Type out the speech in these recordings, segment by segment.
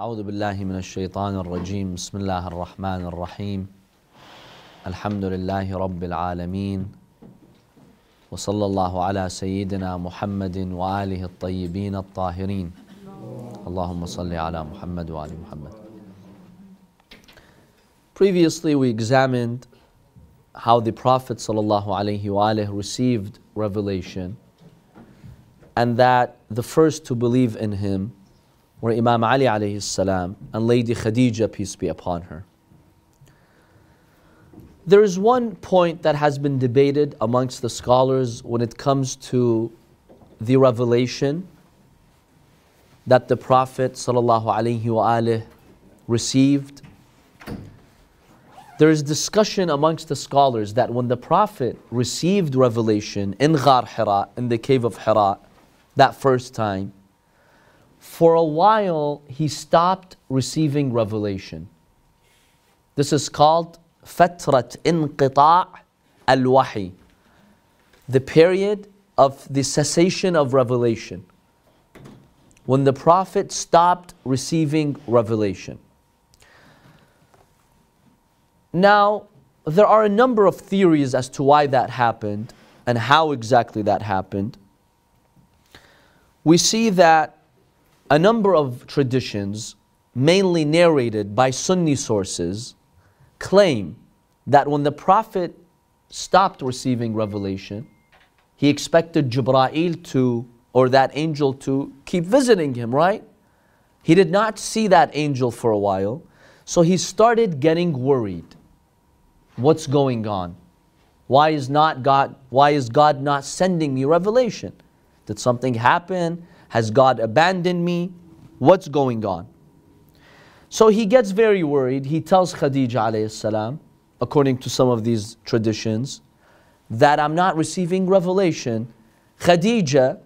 أعوذ بالله من الشيطان الرجيم. بسم الله الرحمن الرحيم. الحمد لله رب العالمين. وصلى الله على سيدنا محمد وآله الطيبين الطاهرين. اللهم صل على محمد وآل محمد. Previously we examined how the Prophet ﷺ received revelation and that the first to believe in him were Imam Ali alayhi salam and Lady Khadija, peace be upon her. There is one point that has been debated amongst the scholars when it comes to the revelation that the Prophet received. There is discussion amongst the scholars that when the Prophet received revelation in Ghar Hira, in the cave of Hira, that first time, for a while he stopped receiving revelation. This is called Fatrat Inqita' al Wahi, the period of the cessation of revelation. When the Prophet stopped receiving revelation. Now, there are a number of theories as to why that happened and how exactly that happened. We see that a number of traditions, mainly narrated by Sunni sources, claim that when the Prophet stopped receiving revelation, he expected Jibra'il to, or that angel to, keep visiting him, right? He did not see that angel for a while, so he started getting worried. What's going on? Why is not God why is God not sending me revelation? Did something happen? Has God abandoned me? What's going on? So he gets very worried. He tells Khadija according to some of these traditions, that I'm not receiving revelation. Khadija,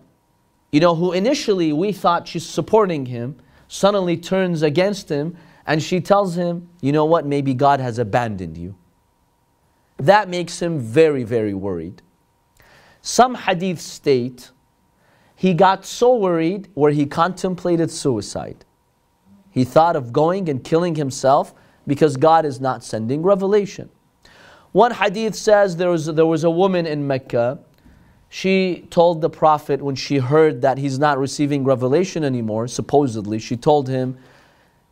you know, who initially we thought she's supporting him, suddenly turns against him and she tells him, you know what, maybe God has abandoned you. That makes him very, very worried. Some hadith state he got so worried where he contemplated suicide. He thought of going and killing himself because God is not sending revelation. One hadith says there was, there was a woman in Mecca. She told the Prophet when she heard that he's not receiving revelation anymore, supposedly, she told him,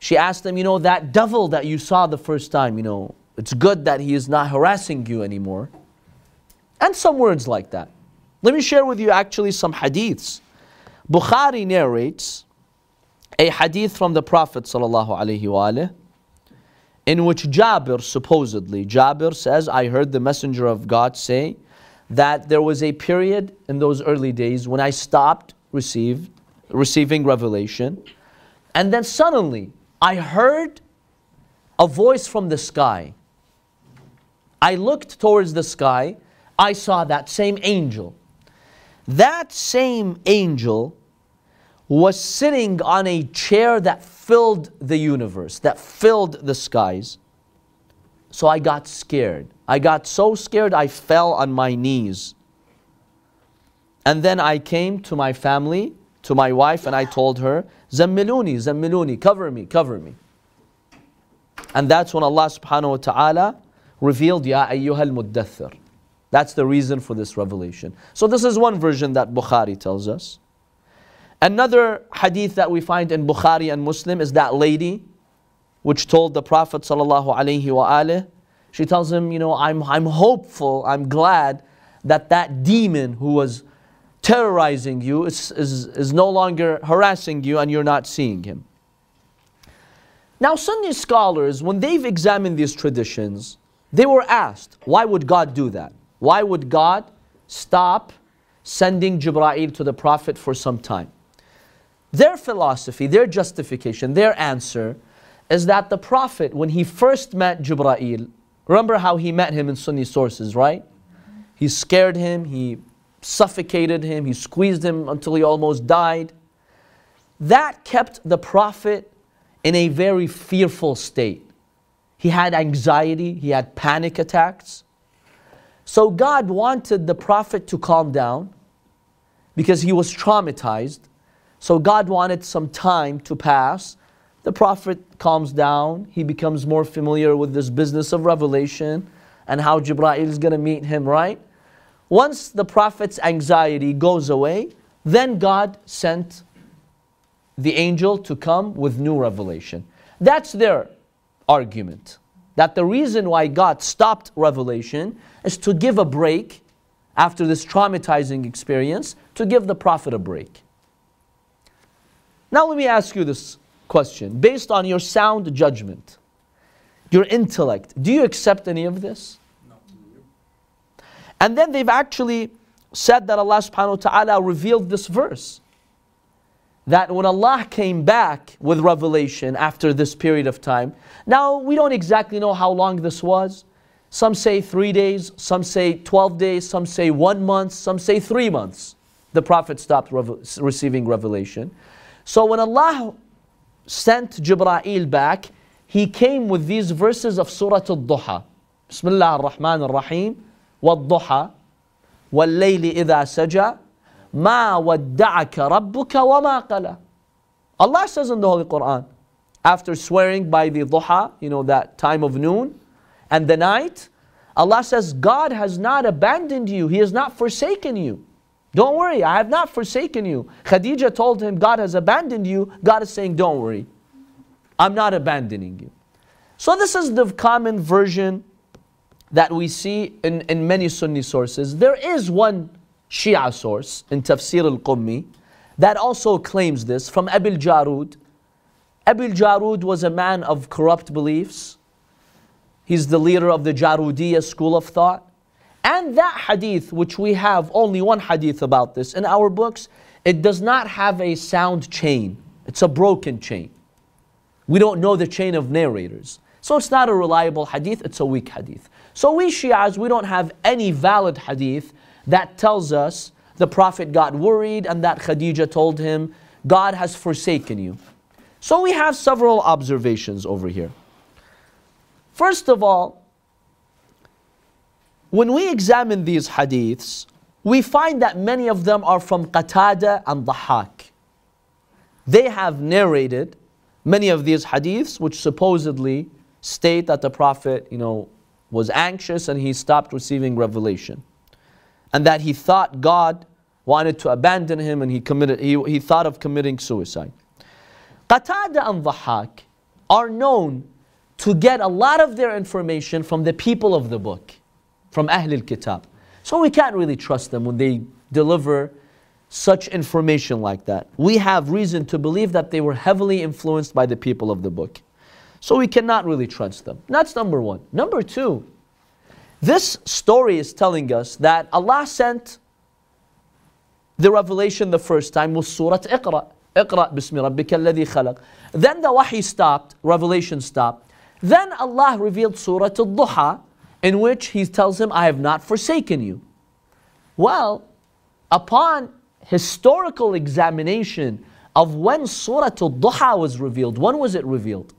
she asked him, you know, that devil that you saw the first time, you know, it's good that he is not harassing you anymore. And some words like that. Let me share with you actually some hadiths. Bukhari narrates a hadith from the Prophet ﷺ in which Jabir supposedly, Jabir says, I heard the Messenger of God say that there was a period in those early days when I stopped receive, receiving revelation. And then suddenly I heard a voice from the sky. I looked towards the sky, I saw that same angel. That same angel was sitting on a chair that filled the universe, that filled the skies. So I got scared. I got so scared I fell on my knees. And then I came to my family, to my wife, and I told her, Zammiluni, Zammiluni, cover me, cover me. And that's when Allah subhanahu wa ta'ala revealed, Ya ayyuhal muddathir. That's the reason for this revelation. So this is one version that Bukhari tells us. Another hadith that we find in Bukhari and Muslim is that lady which told the Prophet wasallam. She tells him, you know, I'm, I'm hopeful, I'm glad that that demon who was terrorizing you is, is, is no longer harassing you and you're not seeing him. Now, Sunni scholars, when they've examined these traditions, they were asked, why would God do that? Why would God stop sending Jibra'il to the Prophet for some time? Their philosophy, their justification, their answer is that the Prophet, when he first met Jibra'il, remember how he met him in Sunni sources, right? He scared him, he suffocated him, he squeezed him until he almost died. That kept the Prophet in a very fearful state. He had anxiety, he had panic attacks. So God wanted the Prophet to calm down because he was traumatized. So God wanted some time to pass The Prophet calms down, he becomes more familiar with this business of revelation and how Jibreel is going to meet him, right? Once the Prophet's anxiety goes away, then God sent the angel to come with new revelation. That's their argument. That the reason why God stopped revelation is to give a break after this traumatizing experience, to give the Prophet a break. Now, let me ask you this question based on your sound judgment, your intellect, do you accept any of this? And then they've actually said that Allah subhanahu wa ta'ala revealed this verse that when Allah came back with revelation after this period of time, now we don't exactly know how long this was. Some say three days, some say 12 days, some say one month, some say three months. The Prophet stopped receiving revelation. So when Allah sent Jibra'il back, he came with these verses of Surah Al-Duha. Bismillah ar-Rahman ar-Rahim. wa Duha, Wal-Layli idha saja. Ma wadda'aka rabbuka wa ma qala. Allah says in the Holy Quran, after swearing by the duha, you know, that time of noon and the night, Allah says, God has not abandoned you. He has not forsaken you. Don't worry, I have not forsaken you. Khadija told him, God has abandoned you. God is saying, Don't worry, I'm not abandoning you. So, this is the common version that we see in, in many Sunni sources. There is one Shia source in Tafsir al Qummi that also claims this from Abil Jarud. Abil Jarud was a man of corrupt beliefs. He's the leader of the Jarudiyya school of thought. And that hadith, which we have only one hadith about this in our books, it does not have a sound chain. It's a broken chain. We don't know the chain of narrators. So it's not a reliable hadith, it's a weak hadith. So we Shias, we don't have any valid hadith that tells us the Prophet got worried and that Khadija told him, God has forsaken you. So we have several observations over here. First of all, when we examine these hadiths, we find that many of them are from Qatada and Dhahak. They have narrated many of these hadiths which supposedly state that the Prophet, you know, was anxious and he stopped receiving revelation and that he thought God wanted to abandon him and he, committed, he, he thought of committing suicide. Qatada and Dhahak are known to get a lot of their information from the people of the book, from Ahlul Kitab. So we can't really trust them when they deliver such information like that. We have reason to believe that they were heavily influenced by the people of the book. So we cannot really trust them. That's number one. Number two, this story is telling us that Allah sent the revelation the first time was Surah Iqra. Iqra bismi khalaq. Then the wahi stopped, revelation stopped. Then Allah revealed Surah Al-Duha in which He tells him, I have not forsaken you. Well, upon historical examination of when Surah Al-Duha was revealed, when was it revealed?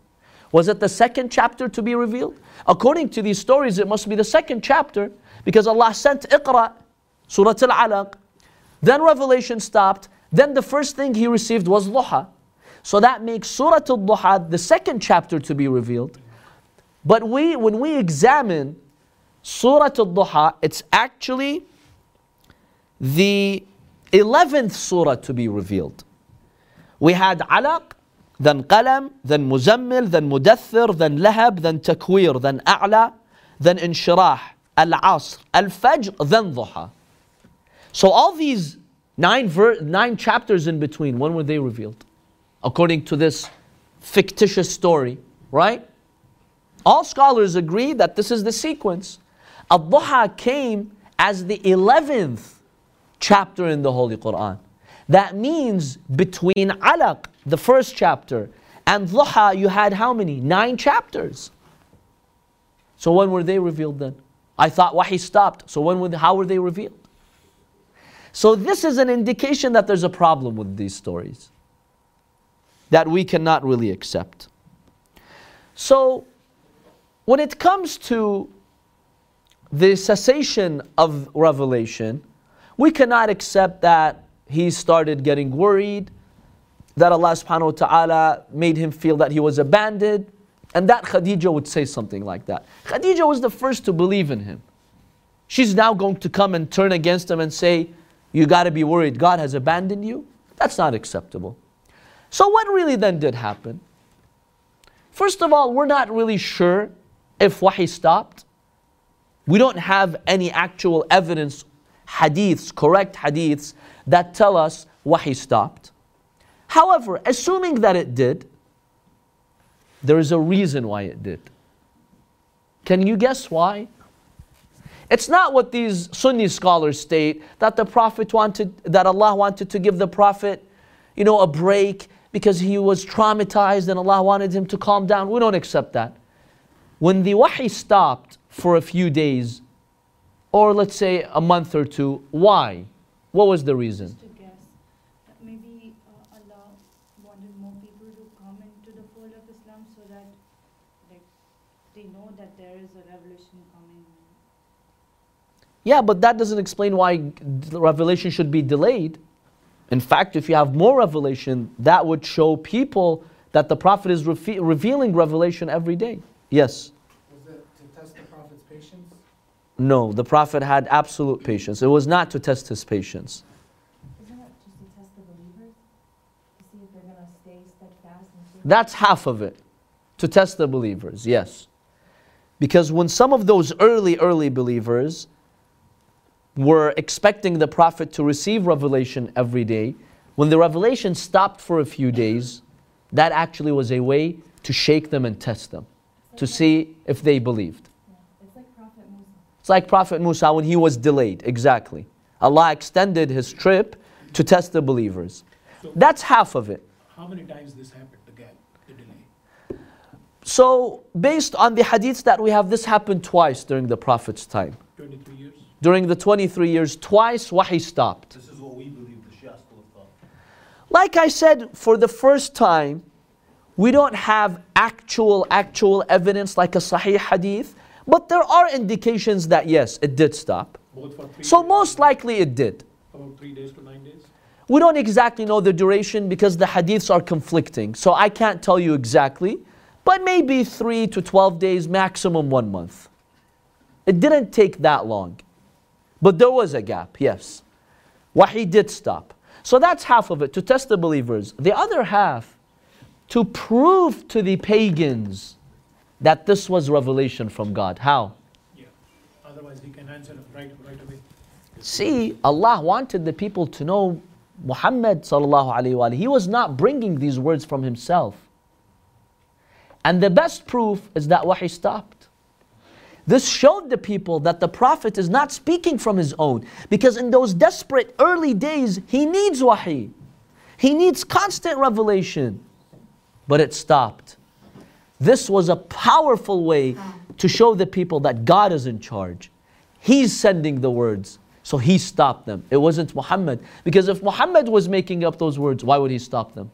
Was it the second chapter to be revealed? According to these stories, it must be the second chapter because Allah sent Iqra, Surah Al Alaq. Then revelation stopped. Then the first thing he received was Duha. So that makes Surah Al Duha the second chapter to be revealed. But we, when we examine Surah Al Duha, it's actually the 11th surah to be revealed. We had Alaq, then Qalam, then Muzammil, then Mudathir, then Lahab, then Takwir, then A'la, then Inshirah, Al-Asr, Al-Fajr, then Dhuha. So all these nine, ver- nine chapters in between, when were they revealed? According to this fictitious story, right? All scholars agree that this is the sequence. Al-Duha came as the 11th chapter in the Holy Quran. That means between Alaq, the first chapter, and Dhuha, you had how many? Nine chapters. So when were they revealed then? I thought Wahi stopped. So when were how were they revealed? So this is an indication that there's a problem with these stories that we cannot really accept. So when it comes to the cessation of revelation, we cannot accept that he started getting worried that Allah subhanahu wa ta'ala made him feel that he was abandoned, and that Khadija would say something like that. Khadija was the first to believe in him. She's now going to come and turn against him and say, You got to be worried, God has abandoned you? That's not acceptable. So, what really then did happen? First of all, we're not really sure if wahi stopped. We don't have any actual evidence, hadiths, correct hadiths, that tell us wahi stopped. However, assuming that it did, there is a reason why it did. Can you guess why? It's not what these Sunni scholars state that the Prophet wanted, that Allah wanted to give the Prophet, you know, a break because he was traumatized and Allah wanted him to calm down. We don't accept that. When the wahi stopped for a few days, or let's say a month or two, why? What was the reason? Maybe uh, Allah wanted more people to come into the fold of Islam so that like, they know that there is a revolution coming. Yeah, but that doesn't explain why revelation should be delayed. In fact, if you have more revelation, that would show people that the Prophet is re- revealing revelation every day. Yes? Was it to test the Prophet's patience? No, the Prophet had absolute patience. It was not to test his patience. Isn't it just to test the believers? To see if they're going to stay steadfast That's half of it. To test the believers, yes. Because when some of those early, early believers were expecting the Prophet to receive revelation every day, when the revelation stopped for a few days, that actually was a way to shake them and test them, to see if they believed. It's like Prophet Musa. It's like Prophet Musa when he was delayed, exactly. Allah extended his trip to test the believers. So That's half of it. how many times this happened, the gap, the delay? So, based on the hadiths that we have, this happened twice during the Prophet's time. 23 years? During the 23 years, twice wahi stopped. This is what we believe the Shia school of thought. Like I said, for the first time, we don't have actual, actual evidence like a Sahih hadith, but there are indications that yes, it did stop. Three So, days? most likely it did. About three days to nine days? We don't exactly know the duration because the hadiths are conflicting. So I can't tell you exactly, but maybe 3 to 12 days, maximum one month. It didn't take that long. But there was a gap, yes. Wahi did stop. So that's half of it, to test the believers. The other half, to prove to the pagans that this was revelation from God. How? Yeah. Otherwise, he can answer right, right away. See, Allah wanted the people to know Muhammad sallallahu alaihi wasallam. He was not bringing these words from himself. And the best proof is that wahi stopped. This showed the people that the Prophet is not speaking from his own. Because in those desperate early days, he needs wahi. He needs constant revelation. But it stopped. This was a powerful way to show the people that God is in charge. He's sending the words. So he stopped them. It wasn't Muhammad. Because if Muhammad was making up those words, why would he stop them?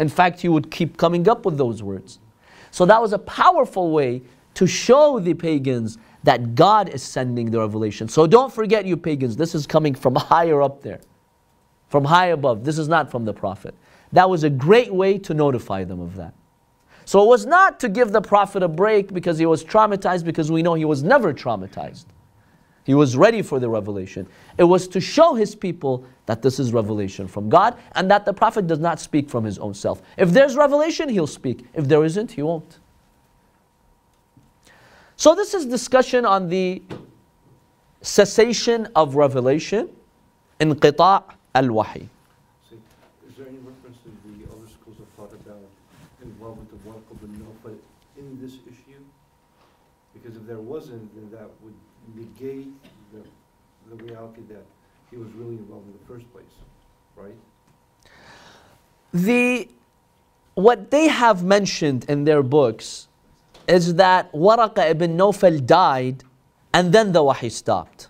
In fact, he would keep coming up with those words. So that was a powerful way to show the pagans that God is sending the revelation. So don't forget, you pagans, this is coming from higher up there, from high above. This is not from the Prophet. That was a great way to notify them of that. So it was not to give the Prophet a break because he was traumatized, because we know he was never traumatized. He was ready for the revelation. It was to show his people that this is revelation from God and that the Prophet does not speak from his own self. If there's revelation, he'll speak. If there isn't, he won't. So, this is discussion on the cessation of revelation, inqita' al wahi. See, Is there any reference to the other schools of thought about involvement of Warqa bin Nawfal in this issue? Because if there wasn't, then that would negate the, the reality that he was really involved in the first place, right? The what they have mentioned in their books is that Waraqa ibn Nawfal died and then the wahi stopped.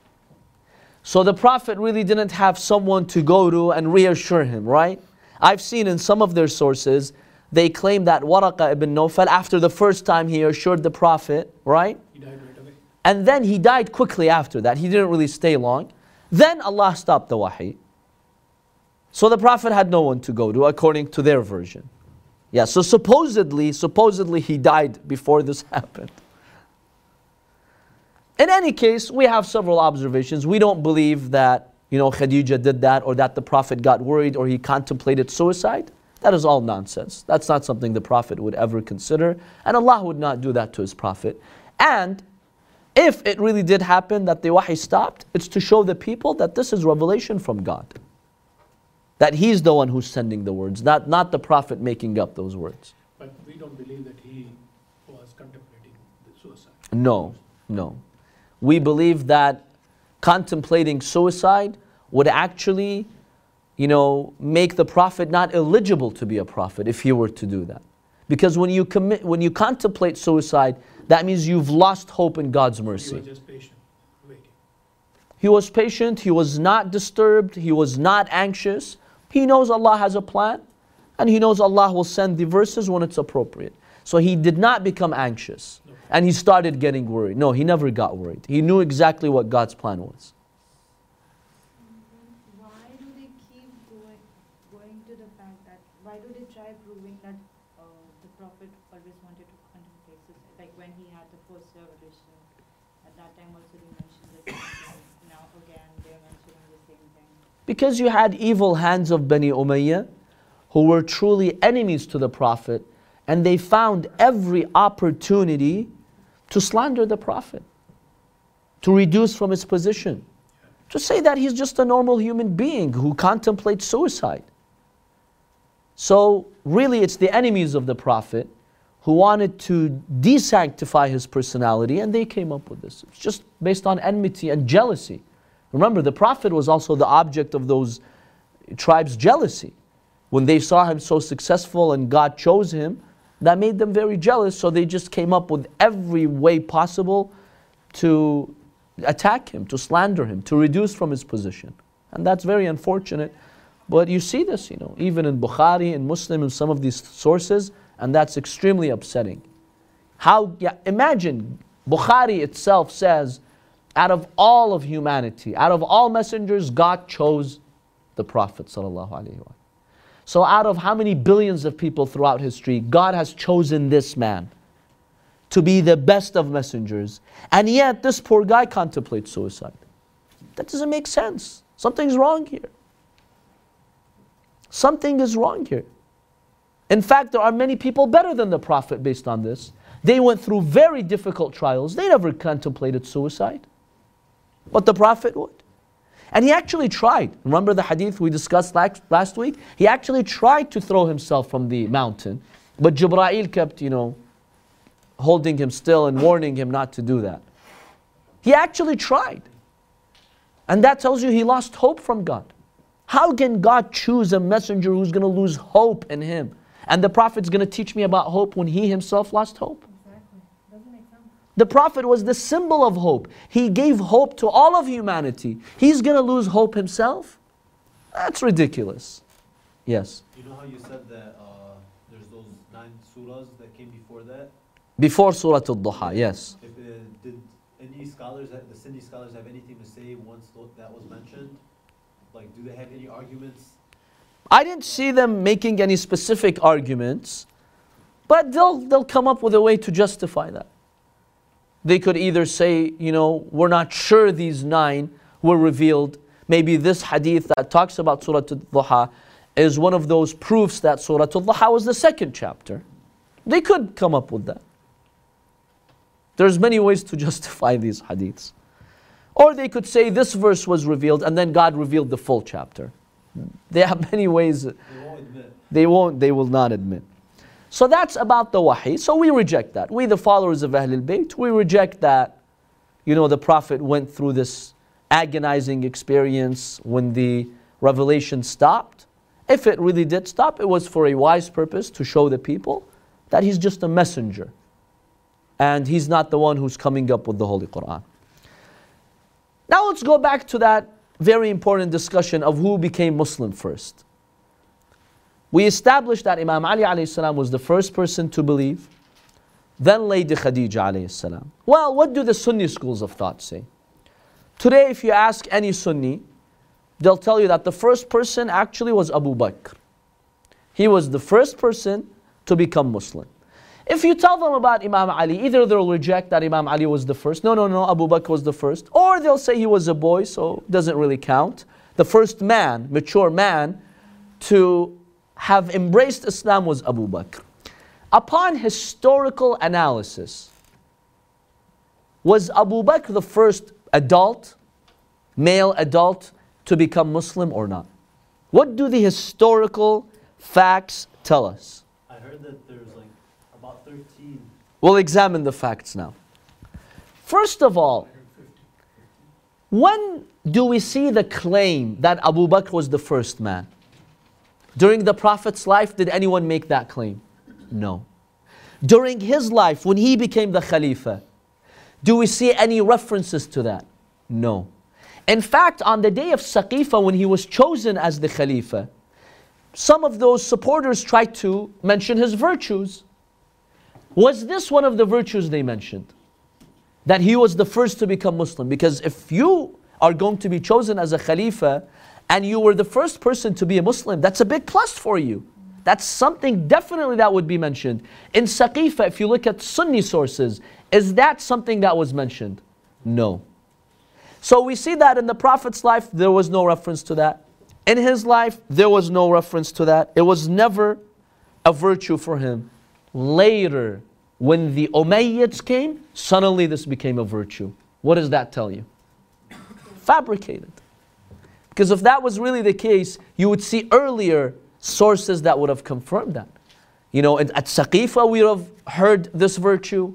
So the Prophet really didn't have someone to go to and reassure him, right? I've seen in some of their sources, they claim that Waraqa ibn Nawfal, after the first time he assured the Prophet, right? He died right away. And then he died quickly after that. He didn't really stay long. Then Allah stopped the wahi. So the Prophet had no one to go to, according to their version. Yeah, so supposedly, supposedly he died before this happened. In any case, we have several observations. We don't believe that, you know, Khadija did that or that the Prophet got worried or he contemplated suicide. That is all nonsense. That's not something the Prophet would ever consider. And Allah would not do that to His Prophet. And if it really did happen that the wahi stopped, it's to show the people that this is revelation from God. That He's the one who's sending the words, not, not the Prophet making up those words. But we don't believe that he was contemplating the suicide. No, no. We believe that contemplating suicide would actually, you know, make the prophet not eligible to be a prophet if he were to do that. Because when you commit when you contemplate suicide, that means you've lost hope in God's mercy. He was just patient, waiting. He was patient, he was not disturbed, he was not anxious. He knows Allah has a plan, and he knows Allah will send the verses when it's appropriate. So he did not become anxious and he started getting worried. No, he never got worried. He knew exactly what God's plan was. Why do they keep going, going to the fact that, why do they try proving that uh, the Prophet always wanted to contemplate suicide? Like when he had the first revelation, at that time also they mentioned the same thing. Now again, they're mentioning the same thing. Because you had evil hands of Bani Umayyah who were truly enemies to the Prophet, and they found every opportunity to slander the Prophet, to reduce from his position, to say that he's just a normal human being who contemplates suicide. So, really, it's the enemies of the Prophet who wanted to desanctify his personality, and they came up with this. It's just based on enmity and jealousy. Remember, the Prophet was also the object of those tribes' jealousy. When they saw him so successful and God chose him, that made them very jealous, so they just came up with every way possible to attack him, to slander him, to reduce from his position. And that's very unfortunate. But you see this, you know, even in Bukhari and Muslim and some of these sources, and that's extremely upsetting. How, yeah, imagine Bukhari itself says, out of all of humanity, out of all messengers, God chose the Prophet. So, out of how many billions of people throughout history, God has chosen this man to be the best of messengers. And yet, this poor guy contemplates suicide. That doesn't make sense. Something's wrong here. Something is wrong here. In fact, there are many people better than the Prophet based on this. They went through very difficult trials, they never contemplated suicide. But the Prophet would. And he actually tried. Remember the hadith we discussed last, last week? He actually tried to throw himself from the mountain, but Jibra'il kept, you know, holding him still and warning him not to do that. He actually tried. And that tells you he lost hope from God. How can God choose a messenger who's going to lose hope in him? And the prophet's going to teach me about hope when he himself lost hope? Exactly. Doesn't make sense. The Prophet was the symbol of hope. He gave hope to all of humanity. He's going to lose hope himself? That's ridiculous. Yes. You know how you said that uh, there's those nine surahs that came before that? Before Surah Al Duha, yes. If uh, did any scholars, the Sunni scholars, have anything to say once that was mentioned? Like, do they have any arguments? I didn't see them making any specific arguments, but they'll, they'll come up with a way to justify that. They could either say, you know, we're not sure these nine were revealed. Maybe this hadith that talks about Surah Al-Duha is one of those proofs that Surah Al-Duha was the second chapter. They could come up with that. There's many ways to justify these hadiths. Or they could say this verse was revealed and then God revealed the full chapter. They have many ways They won't admit. they won't, they will not admit. So that's about the wahi. So we reject that. We, the followers of Ahlul Bayt, we reject that, you know, the Prophet went through this agonizing experience when the revelation stopped. If it really did stop, it was for a wise purpose to show the people that he's just a messenger. And he's not the one who's coming up with the Holy Quran. Now let's go back to that very important discussion of who became Muslim first. We established that Imam Ali alayhi was the first person to believe, then Lady Khadija alayhi. Well, what do the Sunni schools of thought say? Today, if you ask any Sunni, they'll tell you that the first person actually was Abu Bakr. He was the first person to become Muslim. If you tell them about Imam Ali, either they'll reject that Imam Ali was the first, no, no, no, Abu Bakr was the first, or they'll say he was a boy, so it doesn't really count. The first man, mature man, to have embraced Islam was Abu Bakr. Upon historical analysis, was Abu Bakr the first adult, male adult, to become Muslim or not? What do the historical facts tell us? I heard that there's like about thirteen. We'll examine the facts now. First of all, when do we see the claim that Abu Bakr was the first man? During the Prophet's life, did anyone make that claim? No. During his life, when he became the Khalifa, do we see any references to that? No. In fact, on the day of Saqifa, when he was chosen as the Khalifa, some of those supporters tried to mention his virtues. Was this one of the virtues they mentioned? That he was the first to become Muslim? Because if you are going to be chosen as a Khalifa and you were the first person to be a Muslim, that's a big plus for you. That's something definitely that would be mentioned. In Saqifa, if you look at Sunni sources, is that something that was mentioned? No. So we see that in the Prophet's life, there was no reference to that. In his life, there was no reference to that. It was never a virtue for him. Later, when the Umayyads came, suddenly this became a virtue. What does that tell you? Fabricated. Because if that was really the case, you would see earlier sources that would have confirmed that. You know, at Saqifa, we would have heard this virtue.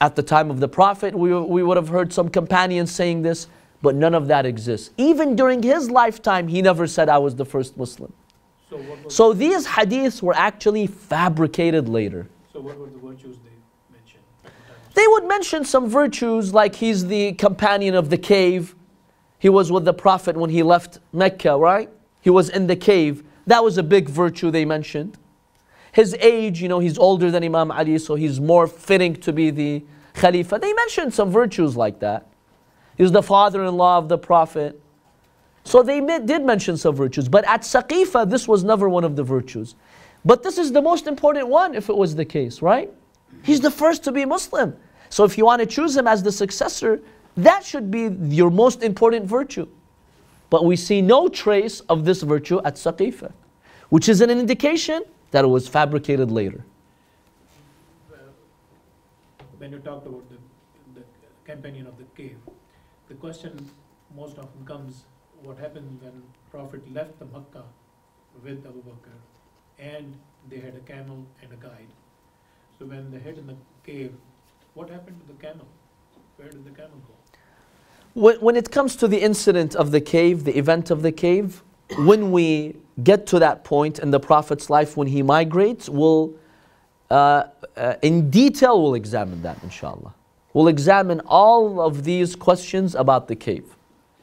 At the time of the Prophet, we, we would have heard some companions saying this, but none of that exists. Even during his lifetime, he never said, I was the first Muslim. So So these hadiths were actually fabricated later. so what were the virtues they mentioned at the time? They would mention some virtues like he's the companion of the cave. He was with the Prophet when he left Mecca, right? He was in the cave. That was a big virtue they mentioned. His age, you know, he's older than Imam Ali, so he's more fitting to be the Khalifa. They mentioned some virtues like that. He's the father in law of the Prophet. So they did mention some virtues. But at Saqifa, this was never one of the virtues. But this is the most important one if it was the case, right? He's the first to be Muslim. So if you want to choose him as the successor, that should be your most important virtue. But we see no trace of this virtue at Saqifa, which is an indication that it was fabricated later. When you talked about the, the companion of the cave, the question most often comes, what happened when Prophet left the Makkah with Abu Bakr and they had a camel and a guide. So when they hid in the cave, what happened to the camel? Where did the camel go? When, when it comes to the incident of the cave, the event of the cave, when we get to that point in the Prophet's life when he migrates, we'll, uh, uh, in detail, we'll examine that, inshallah. We'll examine all of these questions about the cave.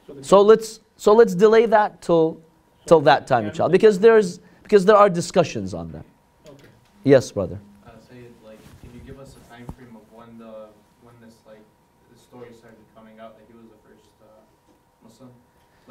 So the So let's, so let's delay that till, till that time, inshallah, because, there's, because there are discussions on that. Okay. Yes, brother. Uh, say, like, can you give us a time frame of when the, when this, like, the story started coming out that he was the first, uh, Muslim?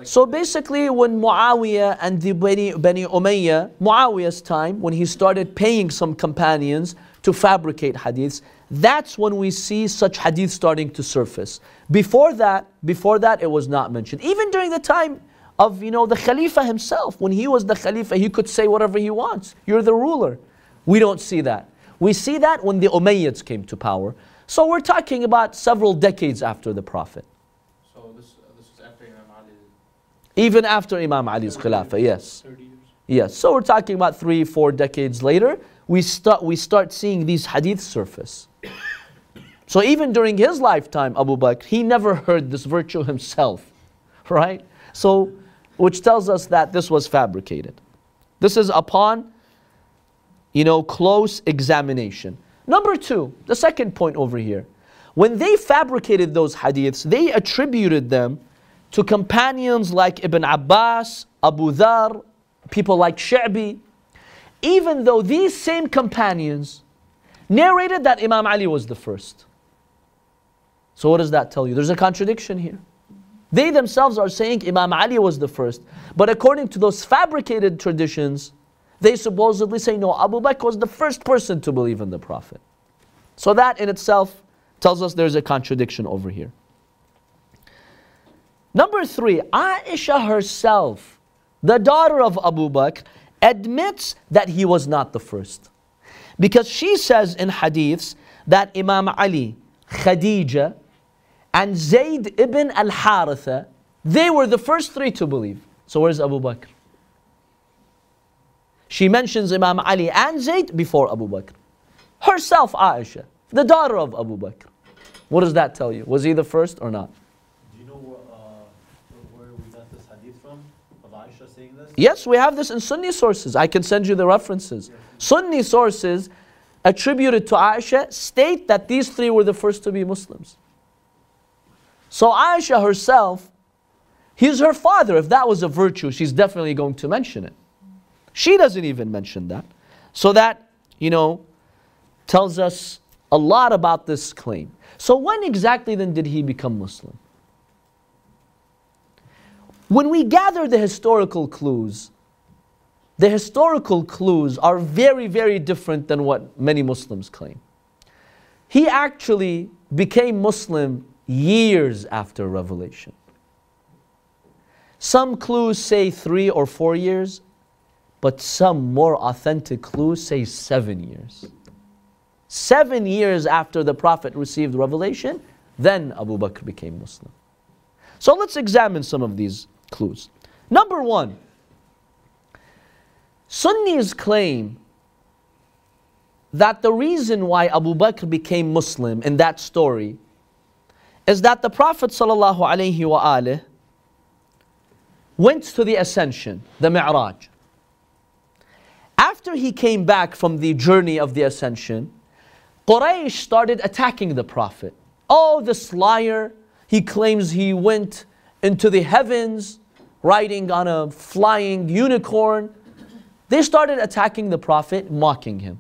So basically, when Muawiyah and the Bani, Bani Umayyah, Muawiyah's time, when he started paying some companions to fabricate hadiths, that's when we see such hadiths starting to surface. Before that, before that, it was not mentioned. Even during the time of you know the Khalifa himself, when he was the Khalifa, he could say whatever he wants. You're the ruler. We don't see that. We see that when the Umayyads came to power. So we're talking about several decades after the Prophet. so this, uh, this was after Imam Ali. Even after Imam Ali's Khilafah, yes. Yes, so we're talking about three, four decades later, we start, we start seeing these hadiths surface. So even during his lifetime, Abu Bakr, he never heard this virtue himself, right? So, which tells us that this was fabricated. This is upon, you know, close examination. Number two, the second point over here. When they fabricated those hadiths, they attributed them to companions like Ibn Abbas, Abu Dhar, people like Sha'bi, even though these same companions narrated that Imam Ali was the first. So, what does that tell you? There's a contradiction here. They themselves are saying Imam Ali was the first. But according to those fabricated traditions, they supposedly say no, Abu Bakr was the first person to believe in the Prophet. So that in itself tells us there's a contradiction over here. Number three, Aisha herself, the daughter of Abu Bakr, admits that he was not the first. Because she says in hadiths that Imam Ali, Khadija, and Zayd ibn al Haritha, they were the first three to believe. So where's Abu Bakr? She mentions Imam Ali and Zayd before Abu Bakr. Herself, Aisha, the daughter of Abu Bakr. What does that tell you? Was he the first or not? Do you know where, uh, where we got this hadith from, of Aisha saying this? Yes, we have this in Sunni sources. I can send you the references. Sunni sources attributed to Aisha state that these three were the first to be Muslims. So Aisha herself, he's her father. If that was a virtue, she's definitely going to mention it. She doesn't even mention that. So that, you know, tells us a lot about this claim. So when exactly then did he become Muslim? When we gather the historical clues, the historical clues are very, very different than what many Muslims claim. He actually became Muslim years after revelation. Some clues say three or four years, but some more authentic clues say seven years. Seven years after the Prophet received revelation, then Abu Bakr became Muslim. So let's examine some of these clues. Number one, Sunnis claim that the reason why Abu Bakr became Muslim in that story is that the Prophet ﷺ went to the ascension, the Mi'raj. After he came back from the journey of the ascension, Quraysh started attacking the Prophet. Oh, this liar, he claims he went into the heavens riding on a flying unicorn. They started attacking the Prophet, mocking him.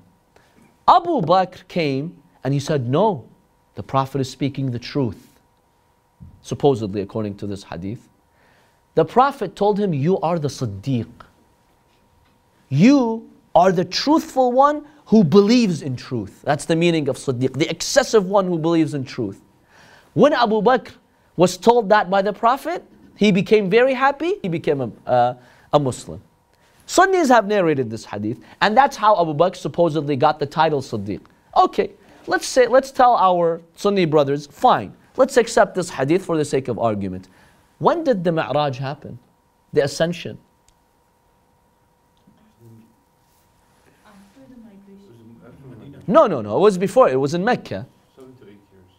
Abu Bakr came and he said, No, the Prophet is speaking the truth. Supposedly, according to this hadith. The Prophet told him, You are the Siddiq. You are the truthful one who believes in truth. That's the meaning of Siddiq, the excessive one who believes in truth. When Abu Bakr was told that by the Prophet, he became very happy, he became a, uh, a Muslim. Sunnis have narrated this hadith, and that's how Abu Bakr supposedly got the title Siddiq. Okay, let's say, let's tell our Sunni brothers, fine, let's accept this hadith for the sake of argument. When did the Mi'raj happen? The ascension. After the migration. Medina. No, no, no, it was before, it was in Mecca. Seven to eight years.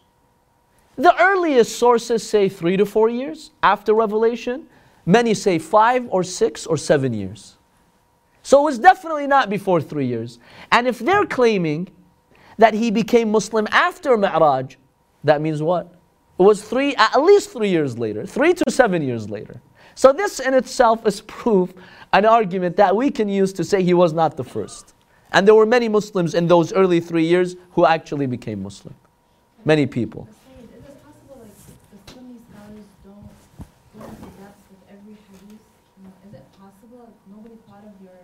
The earliest sources say three to four years after revelation. Many say five or six or seven years. So it was definitely not before three years. And if they're claiming that he became Muslim after Mi'raj, that means what? It was three, at least three years later, three to seven years later. So this in itself is proof, an argument that we can use to say he was not the first. And there were many Muslims in those early three years who actually became Muslim. Many people. But Sayyid, is it possible like the Sunni scholars don't go into depth with every hadith? You know, is it possible like, nobody thought of your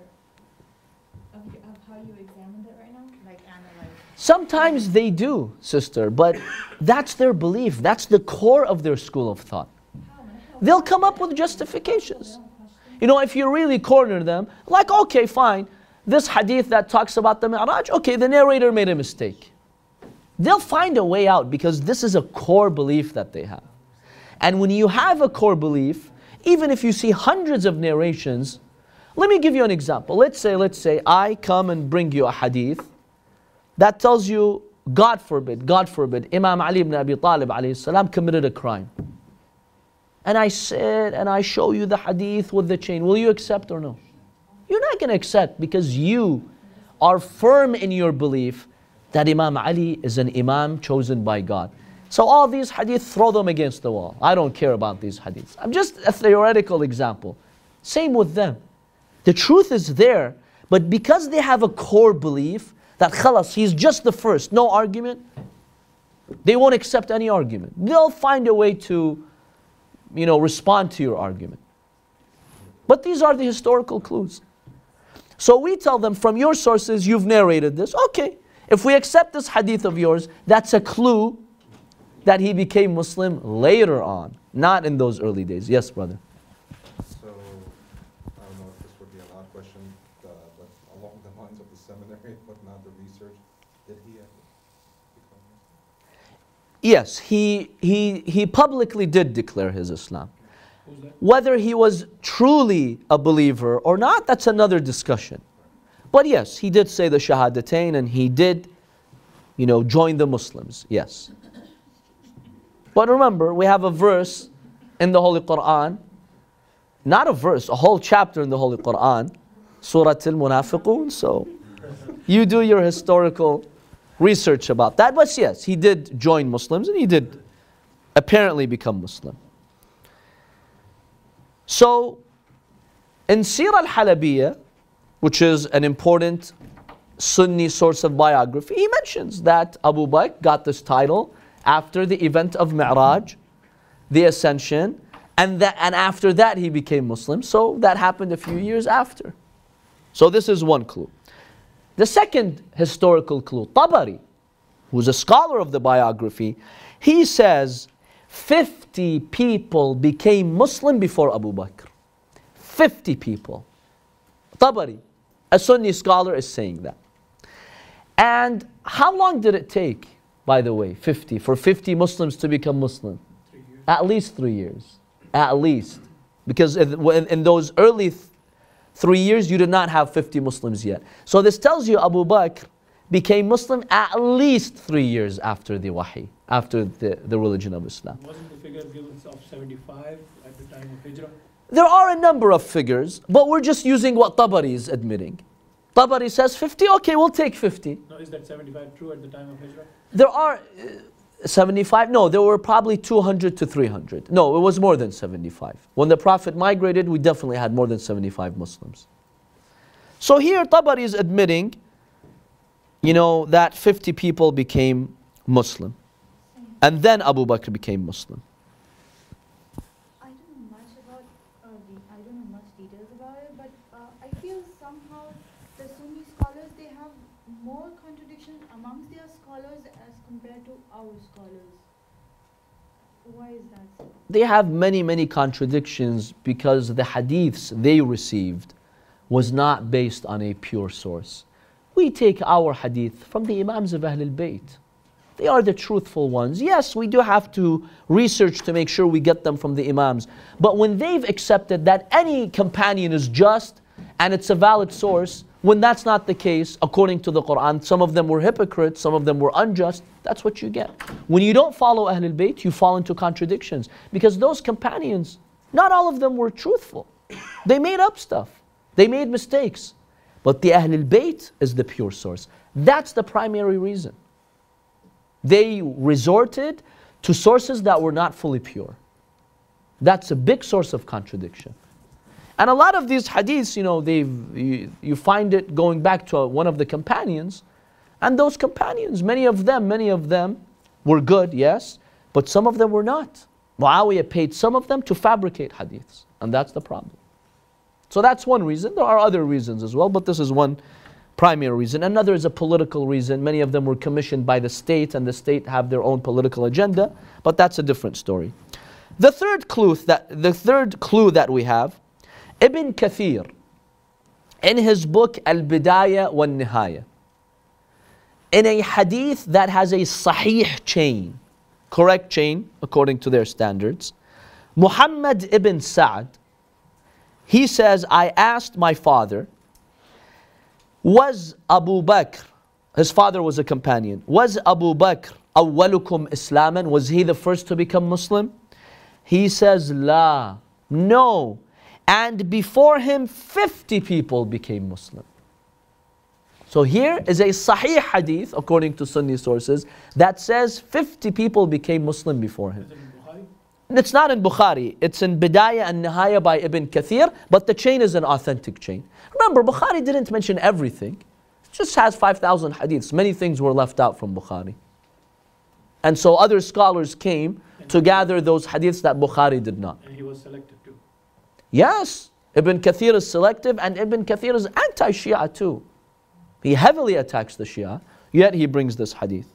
of your of how you examined it right now? Like analyze. Sometimes they do, sister, but that's their belief. That's the core of their school of thought. They'll come up with justifications. You know, if you really corner them, like, okay, fine, this hadith that talks about the Mi'raj, okay, the narrator made a mistake. They'll find a way out because this is a core belief that they have. And when you have a core belief, even if you see hundreds of narrations, let me give you an example. Let's say, let's say I come and bring you a hadith that tells you, God forbid, God forbid, Imam Ali ibn Abi Talib salam committed a crime. And I sit and I show you the hadith with the chain. Will you accept or no? You're not going to accept because you are firm in your belief that Imam Ali is an Imam chosen by God. So all these hadith, throw them against the wall. I don't care about these hadiths. I'm just a theoretical example. Same with them. The truth is there, but because they have a core belief that khalas, he's just the first, no argument, they won't accept any argument. They'll find a way to you know, respond to your argument. But these are the historical clues. So we tell them, from your sources, you've narrated this. Okay, if we accept this hadith of yours, that's a clue that he became Muslim later on, not in those early days. Yes, brother. So, I don't know if this would be an odd question, uh, but along the lines of the seminary, but not the research, did he ever become Muslim? Yes, he, he, he publicly did declare his Islam. Whether he was truly a believer or not, that's another discussion. But yes, he did say the Shahadatain and he did, you know, join the Muslims. Yes. But remember, we have a verse in the Holy Quran, not a verse, a whole chapter in the Holy Quran, Surah Al Munafiqun. So you do your historical research about that. But yes, he did join Muslims and he did apparently become Muslim. So, in Sirah al Halabiyah, which is an important Sunni source of biography, he mentions that Abu Bakr got this title after the event of Mi'raj, the ascension, and, that, and after that he became Muslim. So, that happened a few years after. So, this is one clue. The second historical clue, Tabari, who's a scholar of the biography, he says 50 people became Muslim before Abu Bakr. 50 people. Tabari, a Sunni scholar, is saying that. And how long did it take, by the way, 50, for 50 Muslims to become Muslim? Three years. At least three years. At least. Because in, those early three years, you did not have 50 Muslims yet. So this tells you Abu Bakr became Muslim at least three years after the Wahi, after the, the religion of Islam. Wasn't the figure given of seventy-five at the time of Hijrah? There are a number of figures, but we're just using what Tabari is admitting. Tabari says 50, okay, we'll take 50. No, is that seventy-five true at the time of Hijrah? There are uh, 75, no, there were probably 200 to 300. No, it was more than 75. When the Prophet migrated, we definitely had more than 75 Muslims. So here Tabari is admitting, you know, that 50 people became Muslim. And then Abu Bakr became Muslim. I don't know much about, uh, the, I don't know much details about it, but uh, I feel somehow the Sunni scholars, they have more contradictions amongst their scholars as compared to our scholars. Why is that so? They have many, many contradictions because the hadiths they received was not based on a pure source. We take our hadith from the Imams of Ahlul Bayt. They are the truthful ones. Yes, we do have to research to make sure we get them from the Imams. But when they've accepted that any companion is just and it's a valid source, when that's not the case, according to the Quran, some of them were hypocrites, some of them were unjust, that's what you get. When you don't follow Ahlul Bayt, you fall into contradictions. Because those companions, not all of them were truthful. They made up stuff, they made mistakes. But the Ahlul Bayt is the pure source. That's the primary reason. They resorted to sources that were not fully pure. That's a big source of contradiction. And a lot of these hadiths, you know, they've, you, you find it going back to one of the companions. And those companions, many of them, many of them were good, yes, but some of them were not. Muawiyah paid some of them to fabricate hadiths. And that's the problem. So that's one reason. There are other reasons as well, but this is one primary reason. Another is a political reason. Many of them were commissioned by the state, and the state have their own political agenda, but that's a different story. The third clue that the third clue that we have, Ibn Kathir, in his book Al Bidayah wa Nihaya, in a hadith that has a sahih chain, correct chain according to their standards, Muhammad ibn Sa'd, he says, I asked my father, was Abu Bakr, his father was a companion, was Abu Bakr awwalukum Islaman? Was he the first to become Muslim? He says, La, no. And before him, 50 people became Muslim. So here is a Sahih hadith, according to Sunni sources, that says 50 people became Muslim before him. It? It's not in Bukhari. It's in Bidayah and Nihaya by Ibn Kathir, but the chain is an authentic chain. Remember, Bukhari didn't mention everything. It just has 5,000 hadiths. Many things were left out from Bukhari. And so other scholars came to gather those hadiths that Bukhari did not. And he was selected. Yes, Ibn Kathir is selective and Ibn Kathir is anti Shia too. He heavily attacks the Shia, yet he brings this hadith.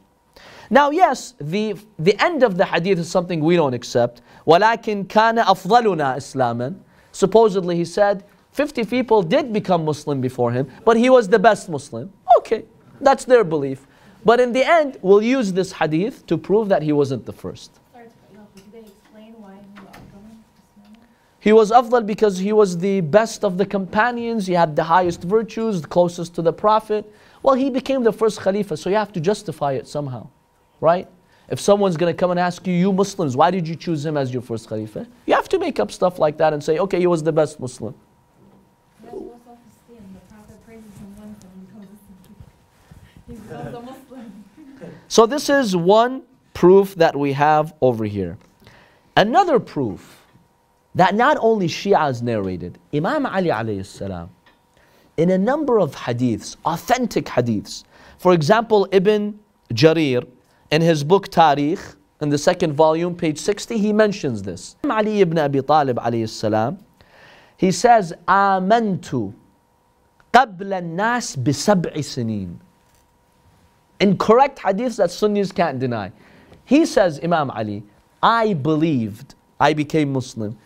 Now, yes, the, the end of the hadith is something we don't accept. وَلَكِنْ كَانَ أَفْضَلُنَا إِسْلَامًا Supposedly, he said, 50 people did become Muslim before him, but he was the best Muslim. Okay, that's their belief. But in the end, we'll use this hadith to prove that he wasn't the first. He was afdal because he was the best of the companions, he had the highest virtues, the closest to the Prophet. Well, he became the first Khalifa, so you have to justify it somehow, right? If someone's going to come and ask you, you Muslims, why did you choose him as your first Khalifa? You have to make up stuff like that and say, okay, he was the best Muslim. So, this is one proof that we have over here. Another proof that not only Shias narrated, Imam Ali alayhi salam, in a number of hadiths, authentic hadiths, for example, Ibn Jarir, in his book Tarikh, in the second volume, page 60, he mentions this. Ali ibn Abi Talib alayhi salam, he says, Amantu qabla nas bi sab'i sinin. Incorrect hadiths that Sunnis can't deny. He says, Imam Ali, I believed, I became Muslim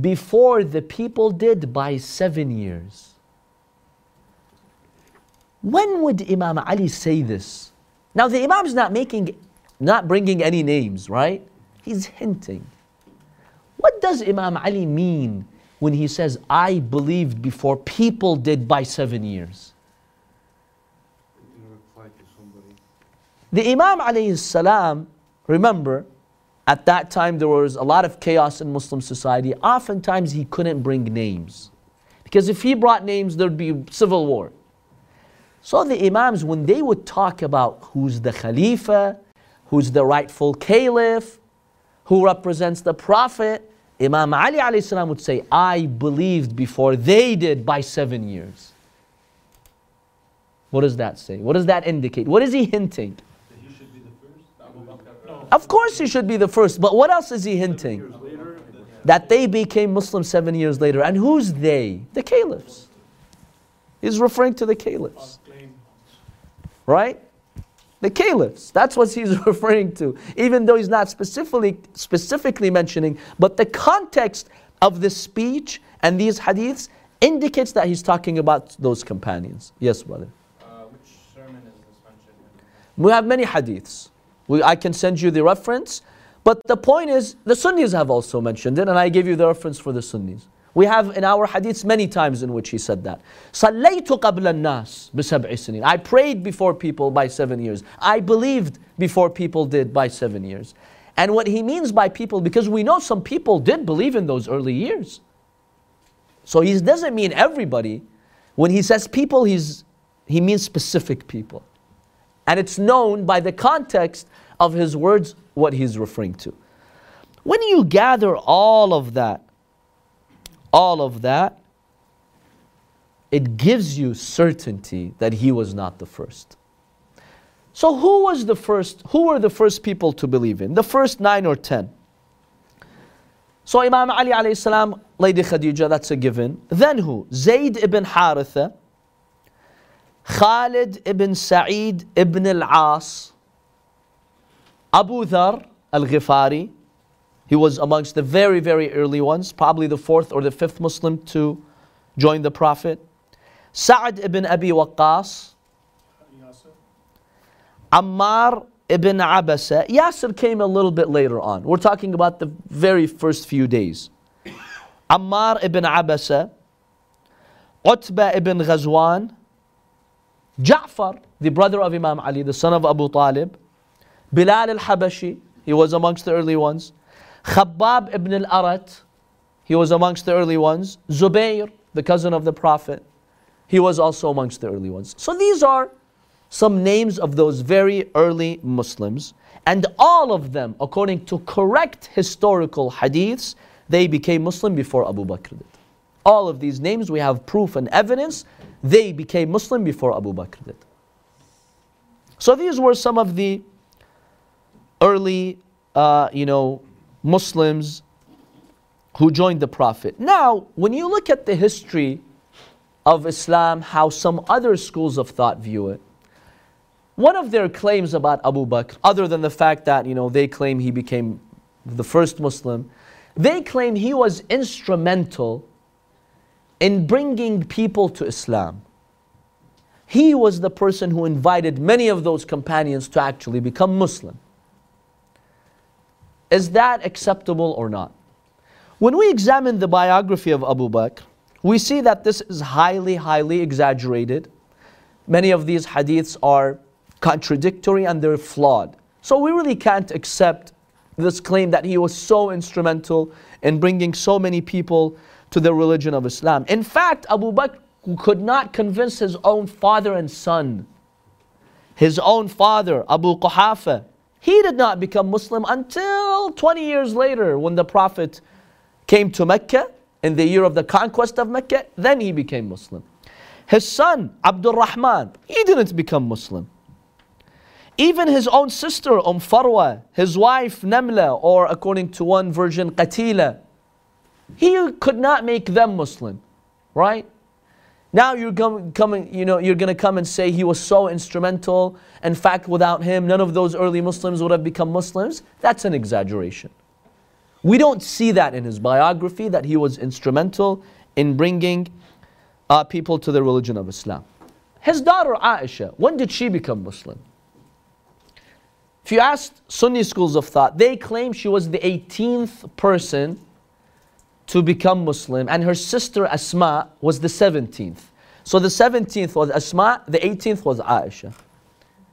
before the people did by seven years. When would Imam Ali say this? Now the Imam is not making, not bringing any names, right? He's hinting. What does Imam Ali mean when he says, I believed before people did by seven years? The Imam alayhi salam, remember, at that time there was a lot of chaos in Muslim society. Oftentimes he couldn't bring names. Because if he brought names, there'd be civil war. So the Imams, when they would talk about who's the Khalifa, who's the rightful Caliph, who represents the Prophet, Imam Ali salam would say, I believed before they did by seven years. What does that say? What does that indicate? What is he hinting? That he should be the first? Abu Bakr. No. Of course he should be the first, but what else is he hinting? That they became Muslim seven years later. And who's they? The caliphs. He's referring to the caliphs, right? The caliphs. That's what he's referring to. Even though he's not specifically specifically mentioning, but the context of the speech and these hadiths indicates that he's talking about those companions. Yes, brother. Uh, which sermon is this mentioned? We have many hadiths. We, I can send you the reference. But the point is, the Sunnis have also mentioned it, and I gave you the reference for the Sunnis. We have in our hadiths many times in which he said that. Sallaytu qabla nas sinin. I prayed before people by seven years. I believed before people did by seven years. And what he means by people, because we know some people did believe in those early years. So he doesn't mean everybody. When he says people, he's, he means specific people. And it's known by the context of his words what he's referring to. When you gather all of that, all of that, it gives you certainty that he was not the first. So who was the first? Who were the first people to believe in? The first nine or ten. So Imam Ali alayhi salam, Lady Khadija, that's a given. Then who? Zayd ibn Haritha, Khalid ibn Sa'id ibn al-As, Abu Dhar al-Ghifari, he was amongst the very, very early ones, probably the fourth or the fifth Muslim to join the Prophet. Sa'ad ibn Abi Waqqas, Ammar ibn Abasa. Yasir came a little bit later on. We're talking about the very first few days. Ammar ibn Abasa, Utbah ibn Ghazwan, Ja'far, the brother of Imam Ali, the son of Abu Talib, Bilal al-Habashi, he was amongst the early ones. Khabbab ibn al-Arat, he was amongst the early ones. Zubayr, the cousin of the Prophet, he was also amongst the early ones. So these are some names of those very early Muslims. And all of them, according to correct historical hadiths, they became Muslim before Abu Bakr did. All of these names, we have proof and evidence, they became Muslim before Abu Bakr did. So these were some of the early, uh, you know, Muslims who joined the Prophet. Now, when you look at the history of Islam, how some other schools of thought view it, one of their claims about Abu Bakr, other than the fact that you know they claim he became the first Muslim, they claim he was instrumental in bringing people to Islam. He was the person who invited many of those companions to actually become Muslim. Is that acceptable or not? When we examine the biography of Abu Bakr, we see that this is highly, highly exaggerated. Many of these hadiths are contradictory and they're flawed. So we really can't accept this claim that he was so instrumental in bringing so many people to the religion of Islam. In fact, Abu Bakr could not convince his own father and son. His own father, Abu Quhafa, he did not become Muslim until 20 years later when the Prophet came to Mecca in the year of the conquest of Mecca, then he became Muslim. His son, Abdul Rahman, he didn't become Muslim. Even his own sister, Umm Farwa, his wife, Namla, or according to one version, Qatila, he could not make them Muslim, right? Now you're coming, you know, you're going to come and say he was so instrumental. In fact, without him, none of those early Muslims would have become Muslims. That's an exaggeration. We don't see that in his biography that he was instrumental in bringing uh, people to the religion of Islam. His daughter Aisha, when did she become Muslim? If you ask Sunni schools of thought, they claim she was the 18th person to become Muslim, and her sister Asma was the 17th. So the 17th was Asma, the 18th was Aisha.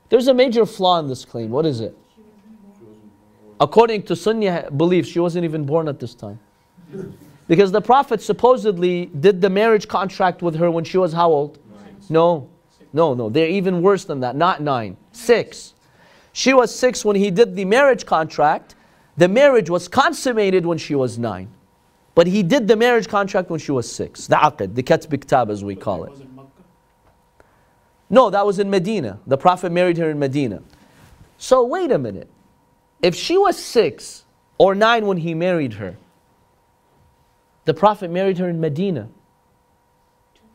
There's a major flaw in this claim. What is it? According to Sunni belief, she wasn't even born at this time. Because the Prophet supposedly did the marriage contract with her when she was how old? No, no, no. They're even worse than that. Not nine, six. She was six when he did the marriage contract. The marriage was consummated when she was nine. But he did the marriage contract when she was six. The aqd, the katb kitab as we call it. No, that was in Medina. The Prophet married her in Medina. So wait a minute. If she was six or nine when he married her, the Prophet married her in Medina.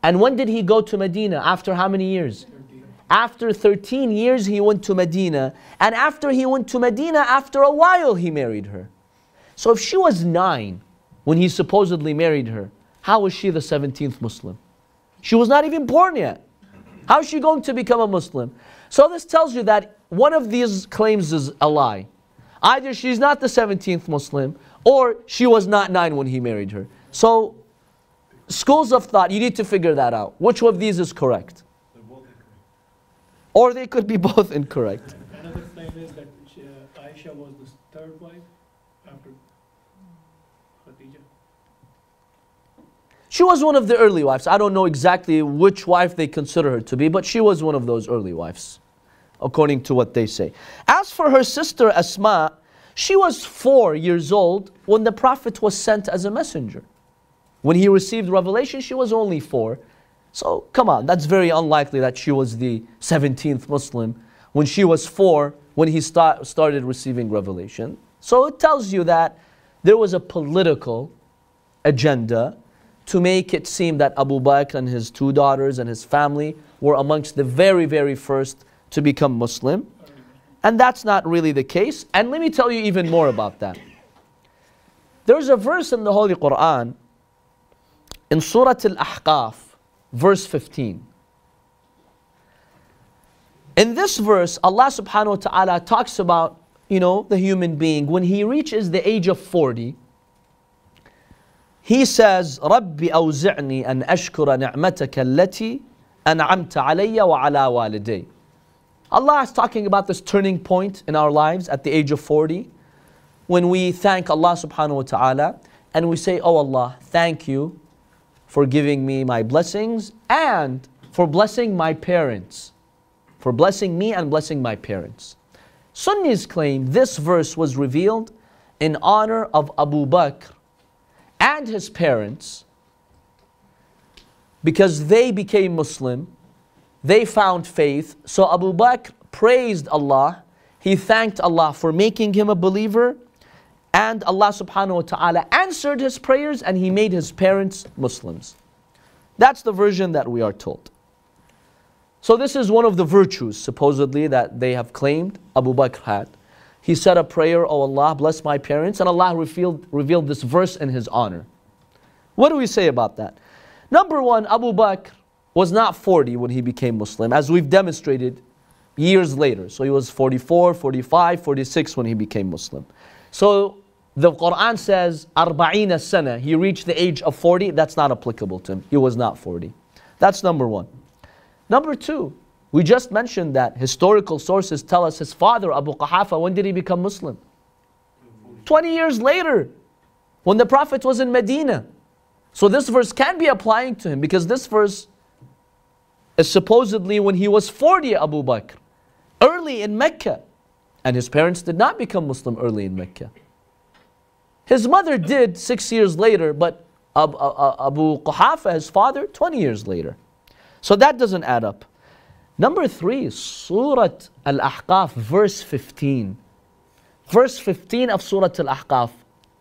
And when did he go to Medina? After how many years? After 13 years, he went to Medina. And after he went to Medina, after a while, he married her. So if she was nine when he supposedly married her, how was she the 17th Muslim? She was not even born yet. How is she going to become a Muslim? So this tells you that one of these claims is a lie. Either she's not the 17th Muslim, or she was not nine when he married her. So, schools of thought, you need to figure that out. Which of these is correct? Or they could be both incorrect. Another claim is that uh, Aisha was the third wife after Khadija. She was one of the early wives. I don't know exactly which wife they consider her to be, but she was one of those early wives, according to what they say. As for her sister Asma, she was four years old when the Prophet was sent as a messenger. When he received revelation, she was only four. So, come on, that's very unlikely that she was the 17th Muslim when she was four when he start, started receiving revelation. So, it tells you that there was a political agenda to make it seem that Abu Bakr and his two daughters and his family were amongst the very, very first to become Muslim. And that's not really the case. And let me tell you even more about that. There's a verse in the Holy Quran, in Surah Al Ahqaf, verse 15. In this verse, Allah subhanahu wa ta'ala talks about, you know, the human being. When he reaches the age of 40, he says, Rabbi awzi'ni an ashkura ni'mataka allati an'amta alayya wa ala waliday. Allah is talking about this turning point in our lives at the age of 40 when we thank Allah subhanahu wa ta'ala and we say, Oh Allah, thank you for giving me my blessings and for blessing my parents. For blessing me and blessing my parents. Sunnis claim this verse was revealed in honor of Abu Bakr and his parents because they became Muslim, they found faith. So Abu Bakr praised Allah, he thanked Allah for making him a believer, And Allah subhanahu wa ta'ala answered his prayers and he made his parents Muslims. That's the version that we are told. So, this is one of the virtues, supposedly, that they have claimed Abu Bakr had. He said a prayer, Oh Allah, bless my parents, and Allah revealed, revealed this verse in his honor. What do we say about that? Number one, Abu Bakr was not 40 when he became Muslim, as we've demonstrated years later. So he was 44, 45, 46 when he became Muslim. So the Quran says, Arba'ina sana, he reached the age of 40. That's not applicable to him. He was not 40. That's number one. Number two, we just mentioned that historical sources tell us his father, Abu Quhafa, when did he become Muslim? 20 years later, when the Prophet was in Medina. So this verse can be applying to him because this verse is supposedly when he was 40, Abu Bakr, early in Mecca. And his parents did not become Muslim early in Mecca. His mother did six years later, but uh, uh, Abu, Abu Quhafa, his father, 20 years later. So that doesn't add up. Number three, Surah Al Ahqaf, verse 15. Verse 15 of Surah Al Ahqaf,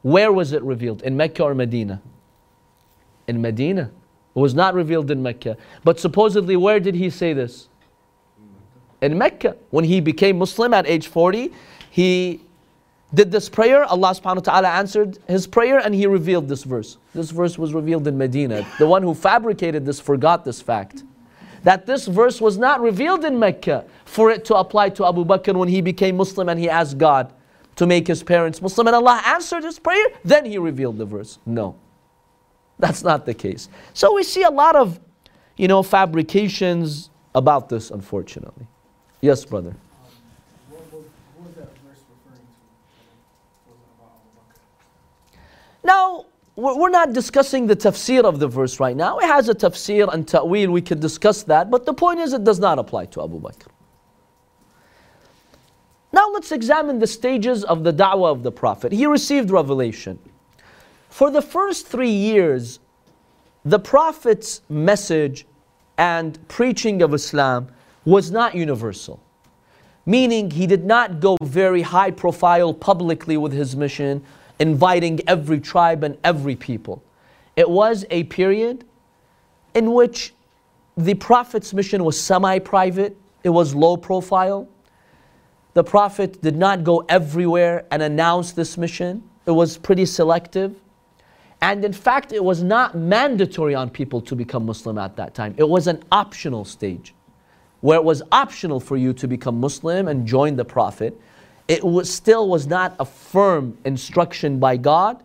where was it revealed? In Mecca or Medina? In Medina. It was not revealed in Mecca. But supposedly, where did he say this? In Mecca. When he became Muslim at age 40, he did this prayer. Allah subhanahu wa ta'ala answered his prayer and he revealed this verse. This verse was revealed in Medina. The one who fabricated this forgot this fact. That this verse was not revealed in Mecca for it to apply to Abu Bakr when he became Muslim and he asked God to make his parents Muslim and Allah answered his prayer, then he revealed the verse. No. That's not the case. So we see a lot of, you know, fabrications about this, unfortunately. Yes, brother. Um, what, what, what was that verse referring to? Was it about Abu Bakr? Now, we're not discussing the tafsir of the verse right now. It has a tafsir and ta'wil, we can discuss that, but the point is it does not apply to Abu Bakr. Now let's examine the stages of the da'wah of the Prophet. He received revelation. For the first three years, the Prophet's message and preaching of Islam was not universal. Meaning, he did not go very high profile publicly with his mission, inviting every tribe and every people. It was a period in which the Prophet's mission was semi private, it was low profile. The Prophet did not go everywhere and announce this mission, it was pretty selective. And in fact, it was not mandatory on people to become Muslim at that time. It was an optional stage where it was optional for you to become Muslim and join the Prophet. It was still was not a firm instruction by God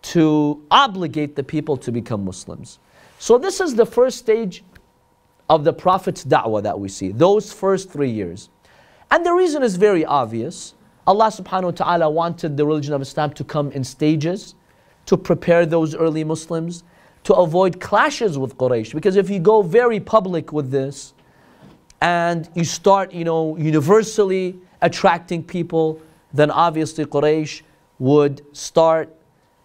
to obligate the people to become Muslims. So this is the first stage of the Prophet's da'wah that we see, those first three years. And the reason is very obvious. Allah subhanahu wa ta'ala wanted the religion of Islam to come in stages to prepare those early Muslims to avoid clashes with Quraysh. Because if you go very public with this and you start, you know, universally attracting people, then obviously Quraysh would start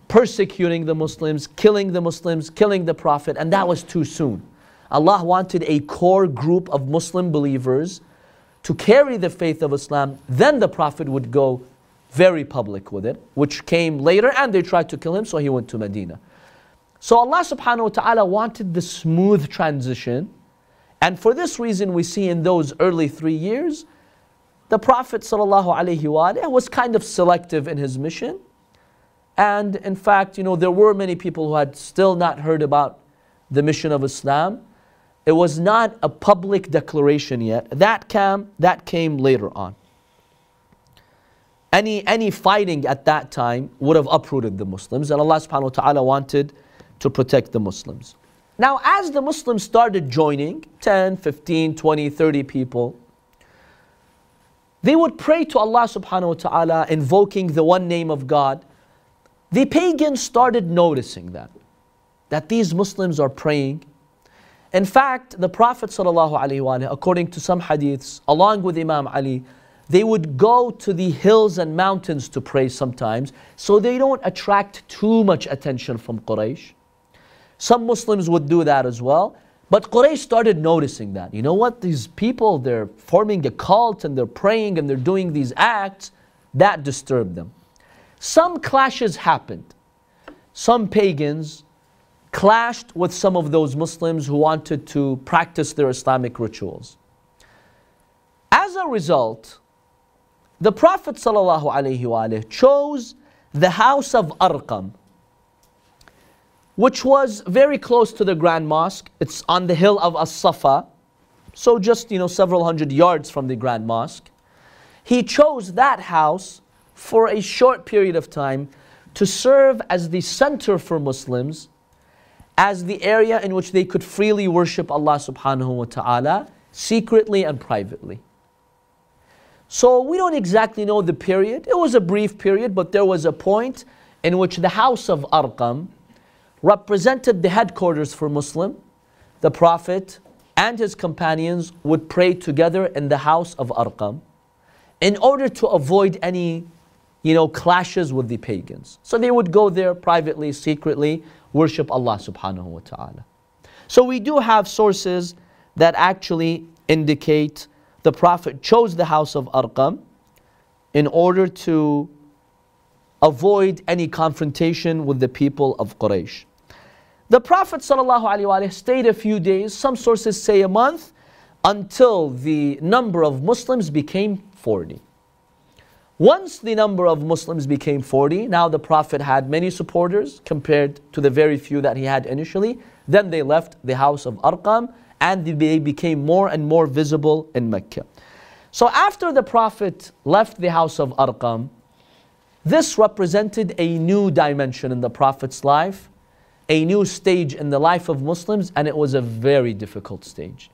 persecuting the Muslims, killing the Muslims, killing the Prophet, and that was too soon. Allah wanted a core group of Muslim believers to carry the faith of Islam, then the Prophet would go very public with it, which came later and they tried to kill him, so he went to Medina. So Allah subhanahu wa ta'ala wanted the smooth transition. And for this reason, we see in those early three years, the Prophet ﷺ was kind of selective in his mission. And in fact, you know, there were many people who had still not heard about the mission of Islam. It was not a public declaration yet. That came, that came later on any, any fighting at that time would have uprooted the Muslims, and Allah subhanahu wa ta'ala wanted to protect the Muslims. Now, as the Muslims started joining 10, 15, 20, 30 people, they would pray to Allah subhanahu wa ta'ala, invoking the one name of God. The pagans started noticing that, that these Muslims are praying. In fact, the Prophet, sallallahu according to some hadiths, along with Imam Ali, they would go to the hills and mountains to pray sometimes, so they don't attract too much attention from Quraysh. Some Muslims would do that as well. But Quraysh started noticing that. You know what? These people, they're forming a cult and they're praying and they're doing these acts. That disturbed them. some clashes happened. Some pagans clashed with some of those Muslims who wanted to practice their Islamic rituals. As a result, the Prophet ﷺ chose the house of Arqam, which was very close to the Grand Mosque. It's on the hill of As-Safa, so just you know several hundred yards from the Grand Mosque. He chose that house for a short period of time to serve as the center for Muslims, as the area in which they could freely worship Allah subhanahu wa ta'ala, secretly and privately. So we don't exactly know the period. It was a brief period, but there was a point in which the house of Arqam represented the headquarters for Muslim. The Prophet and his companions would pray together in the house of Arqam in order to avoid any you know, clashes with the pagans. So they would go there privately, secretly, worship Allah subhanahu wa ta'ala. So we do have sources that actually indicate the Prophet chose the house of Arqam in order to avoid any confrontation with the people of Quraysh. The Prophet ﷺ stayed a few days, some sources say a month, until the number of Muslims became 40. Once the number of Muslims became 40, now the Prophet had many supporters compared to the very few that he had initially. Then they left the house of Arqam and they became more and more visible in Mecca. So after the Prophet left the house of Arqam, this represented a new dimension in the Prophet's life, a new stage in the life of Muslims, and it was a very difficult stage.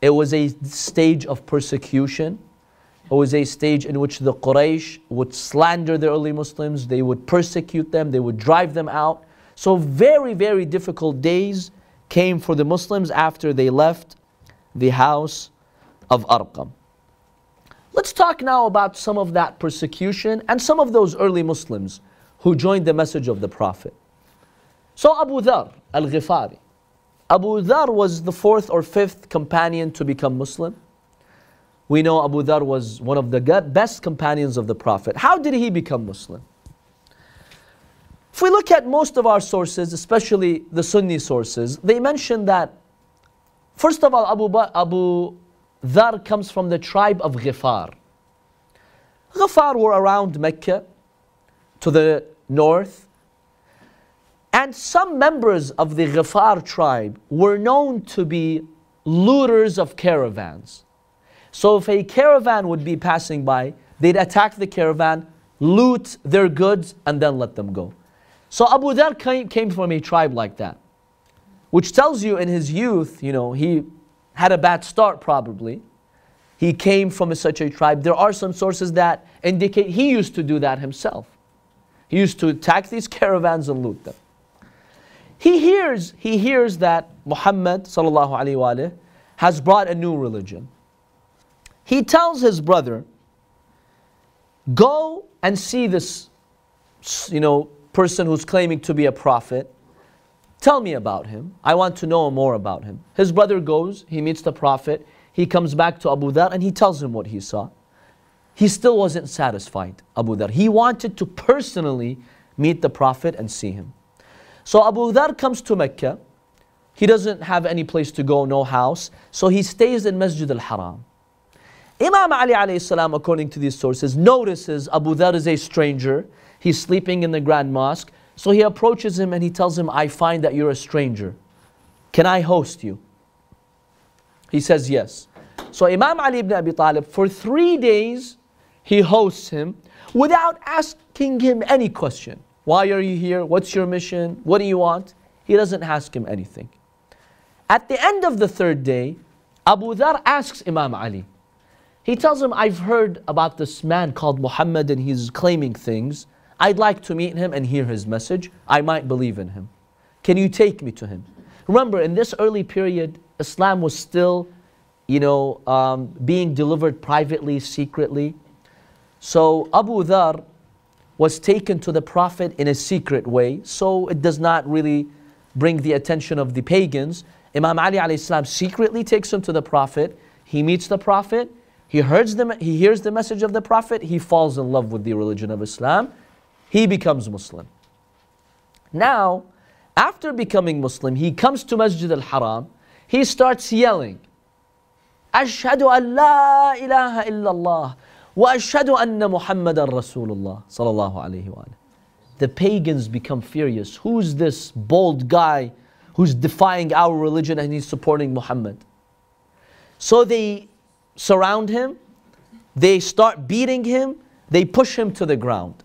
It was a stage of persecution it was a stage in which the Quraysh would slander the early Muslims, they would persecute them, they would drive them out. So, very, very difficult days came for the Muslims after they left the house of Arqam. Let's talk now about some of that persecution and some of those early Muslims who joined the message of the Prophet. So, Abu Dhar al Ghifari. Abu Dhar was the fourth or fifth companion to become Muslim. We know Abu Dhar was one of the best companions of the Prophet. How did he become Muslim? If we look at most of our sources, especially the Sunni sources, they mention that, first of all, Abu, ba- Abu Dhar comes from the tribe of Ghifar. Ghifar were around Mecca to the north. And some members of the Ghifar tribe were known to be looters of caravans. So if a caravan would be passing by, they'd attack the caravan, loot their goods, and then let them go. So Abu Dhar came, came from a tribe like that, which tells you in his youth, you know, he had a bad start probably. He came from a, such a tribe. There are some sources that indicate he used to do that himself. He used to attack these caravans and loot them. He hears, he hears that Muhammad sallallahu has brought a new religion. He tells his brother, Go and see this you know, person who's claiming to be a prophet. Tell me about him. I want to know more about him. His brother goes, he meets the prophet, he comes back to Abu Dhar and he tells him what he saw. He still wasn't satisfied, Abu Dhar. He wanted to personally meet the prophet and see him. So Abu Dhar comes to Mecca. He doesn't have any place to go, no house. So he stays in Masjid al-Haram. Imam Ali alayhi salam, according to these sources, notices Abu Dhar is a stranger. He's sleeping in the Grand Mosque. So he approaches him and he tells him, I find that you're a stranger. Can I host you? He says yes. So Imam Ali ibn Abi Talib, for three days, he hosts him without asking him any question. Why are you here? What's your mission? What do you want? He doesn't ask him anything. At the end of the third day, Abu Dhar asks Imam Ali, he tells him, I've heard about this man called Muhammad and he's claiming things. I'd like to meet him and hear his message. I might believe in him. Can you take me to him? Remember, in this early period, Islam was still, you know, um, being delivered privately, secretly. So Abu Dhar was taken to the Prophet in a secret way, so it does not really bring the attention of the pagans. Imam Ali alayhi secretly takes him to the Prophet. He meets the Prophet he hears, the, he hears the message of the Prophet, he falls in love with the religion of Islam. he becomes Muslim. Now, after becoming Muslim, he comes to Masjid al Haram, he starts yelling, أشهد أن لا إله إلا الله وأشهد أن محمدا رسول الله صلى الله عليه وآله. The pagans become furious. Who's this bold guy who's defying our religion and he's supporting Muhammad? So they surround him, they start beating him, they push him to the ground.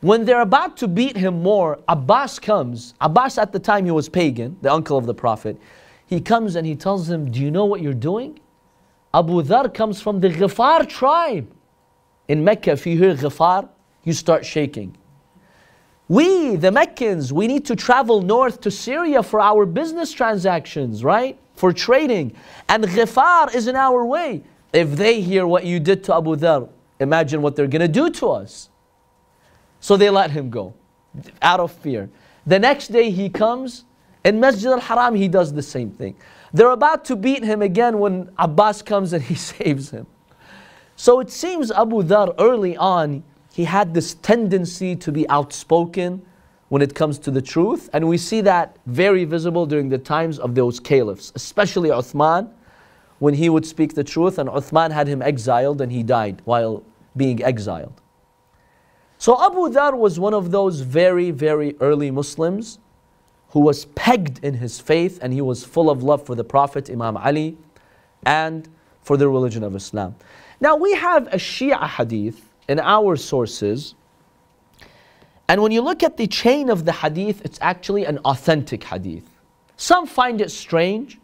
When they're about to beat him more, Abbas comes. Abbas, at the time, he was pagan, the uncle of the Prophet. He comes and he tells them, Do you know what you're doing? Abu Dhar comes from the Ghifar tribe. In Mecca, if you hear Ghifar, you start shaking. We, the Meccans, we need to travel north to Syria for our business transactions, right? For trading. And Ghifar is in our way. If they hear what you did to Abu Dhar, imagine what they're going to do to us. So they let him go out of fear. The next day he comes, in Masjid al Haram, he does the same thing. They're about to beat him again when Abbas comes and he saves him. So it seems Abu Dhar early on, he had this tendency to be outspoken when it comes to the truth. And we see that very visible during the times of those caliphs, especially Uthman, when he would speak the truth. And Uthman had him exiled and he died while being exiled. So Abu Dhar was one of those very, very early Muslims who was pegged in his faith and he was full of love for the Prophet Imam Ali and for the religion of Islam. Now we have a Shia hadith in our sources, and when you look at the chain of the hadith, it's actually an authentic hadith. Some find it strange,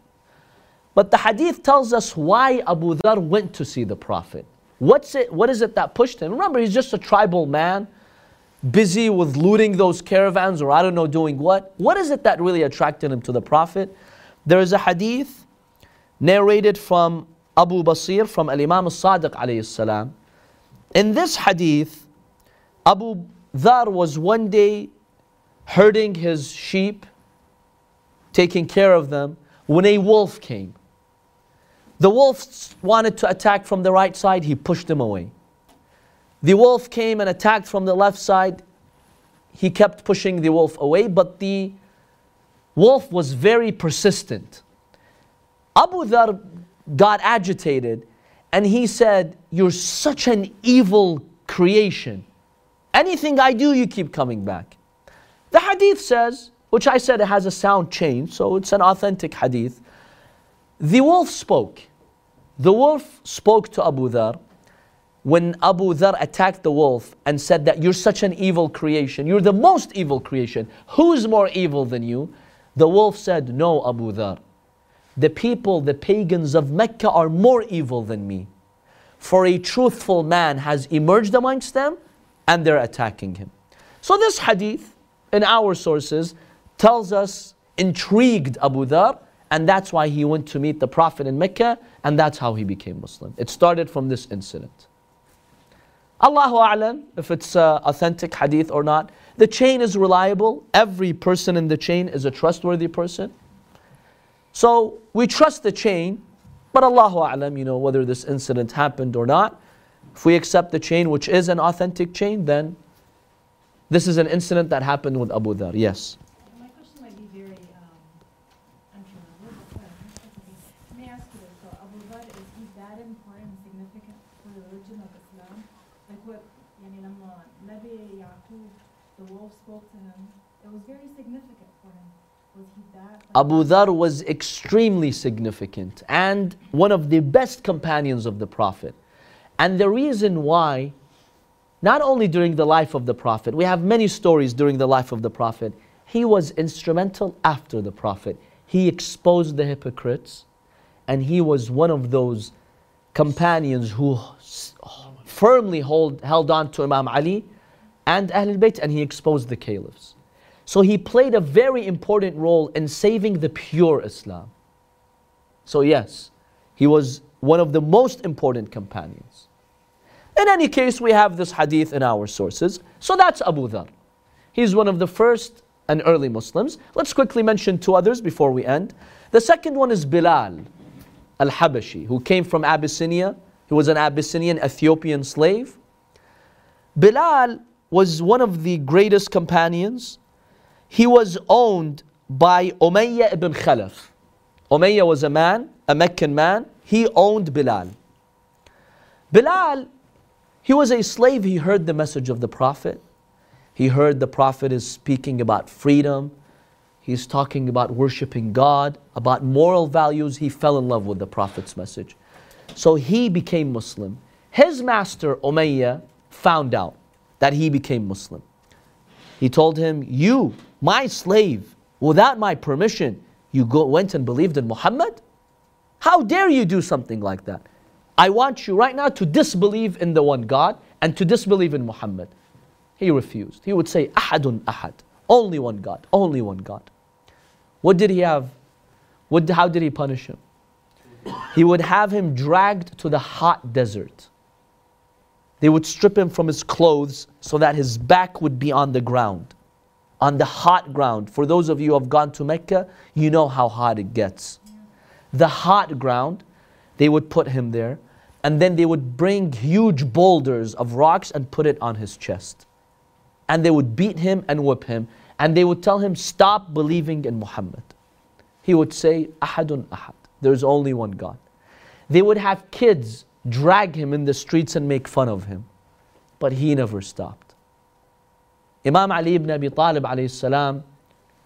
but the hadith tells us why Abu Dhar went to see the Prophet. What's it, what is it that pushed him? Remember, he's just a tribal man busy with looting those caravans or I don't know doing what. What is it that really attracted him to the Prophet? There is a hadith narrated from Abu Basir from Al Imam Sadiq salam. In this hadith, Abu Dhar was one day herding his sheep, taking care of them, when a wolf came. The wolf wanted to attack from the right side, he pushed him away. The wolf came and attacked from the left side. He kept pushing the wolf away, but the wolf was very persistent. Abu Dhar got agitated and he said, You're such an evil creation. Anything I do, you keep coming back. The hadith says, which I said it has a sound chain, so it's an authentic hadith. The wolf spoke. The wolf spoke to Abu Dhar when Abu Dhar attacked the wolf and said that you're such an evil creation, you're the most evil creation, who's more evil than you? The wolf said, No, Abu Dhar. The people, the pagans of Mecca are more evil than me. For a truthful man has emerged amongst them and they're attacking him. So, this hadith in our sources tells us intrigued Abu Dhar, and that's why he went to meet the Prophet in Mecca, and that's how he became Muslim. It started from this incident. Allahu A'lam, if it's uh, authentic hadith or not. The chain is reliable. Every person in the chain is a trustworthy person. So we trust the chain, but Allahu A'lam, you know, whether this incident happened or not. If we accept the chain, which is an authentic chain, then this is an incident that happened with Abu Dhar. Yes. Abu Dhar was extremely significant and one of the best companions of the Prophet. And the reason why, not only during the life of the Prophet, we have many stories during the life of the Prophet, he was instrumental after the Prophet. He exposed the hypocrites and he was one of those companions who firmly hold, held on to Imam Ali and Ahlul Bayt and he exposed the caliphs. So he played a very important role in saving the pure Islam. So, yes, he was one of the most important companions. In any case, we have this hadith in our sources. So that's Abu Dhar. He's one of the first and early Muslims. Let's quickly mention two others before we end. The second one is Bilal al Habashi, who came from Abyssinia. He was an Abyssinian Ethiopian slave. Bilal was one of the greatest companions. He was owned by Umayyah ibn Khalaf. Umayyah was a man, a Meccan man. He owned Bilal. Bilal, he was a slave. He heard the message of the Prophet. He heard the Prophet is speaking about freedom. He's talking about worshiping God, about moral values. He fell in love with the Prophet's message. So he became Muslim. His master, Umayyah, found out that he became Muslim. He told him, You, my slave, without my permission, you go, went and believed in Muhammad? How dare you do something like that? I want you right now to disbelieve in the one God and to disbelieve in Muhammad. He refused. He would say, Ahadun Ahad. Only one God. Only one God. What did he have? What, how did he punish him? He would have him dragged to the hot desert. They would strip him from his clothes so that his back would be on the ground, on the hot ground. For those of you who have gone to Mecca, you know how hot it gets. The hot ground, they would put him there, and then they would bring huge boulders of rocks and put it on his chest. And they would beat him and whip him, and they would tell him, Stop believing in Muhammad. He would say, Ahadun Ahad. There's only one God. They would have kids drag him in the streets and make fun of him. But he never stopped. Imam Ali ibn Abi Talib salam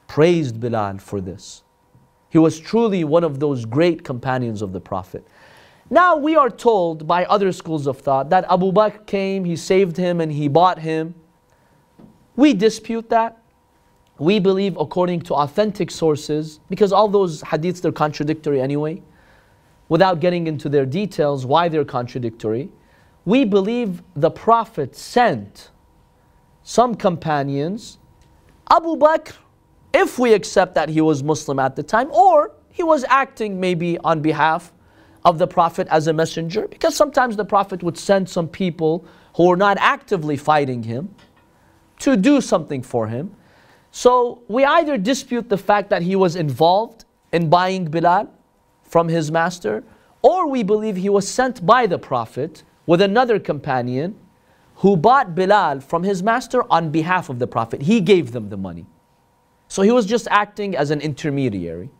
praised Bilal for this. He was truly one of those great companions of the Prophet. Now we are told by other schools of thought that Abu Bakr came, he saved him, and he bought him. We dispute that. We believe according to authentic sources, because all those hadiths they're contradictory anyway without getting into their details why they're contradictory, we believe the Prophet sent some companions, Abu Bakr, if we accept that he was Muslim at the time, or he was acting maybe on behalf of the Prophet as a messenger, because sometimes the Prophet would send some people who were not actively fighting him to do something for him. So we either dispute the fact that he was involved in buying Bilal, from his master, or we believe he was sent by the Prophet with another companion who bought Bilal from his master on behalf of the Prophet. He gave them the money. So he was just acting as an intermediary.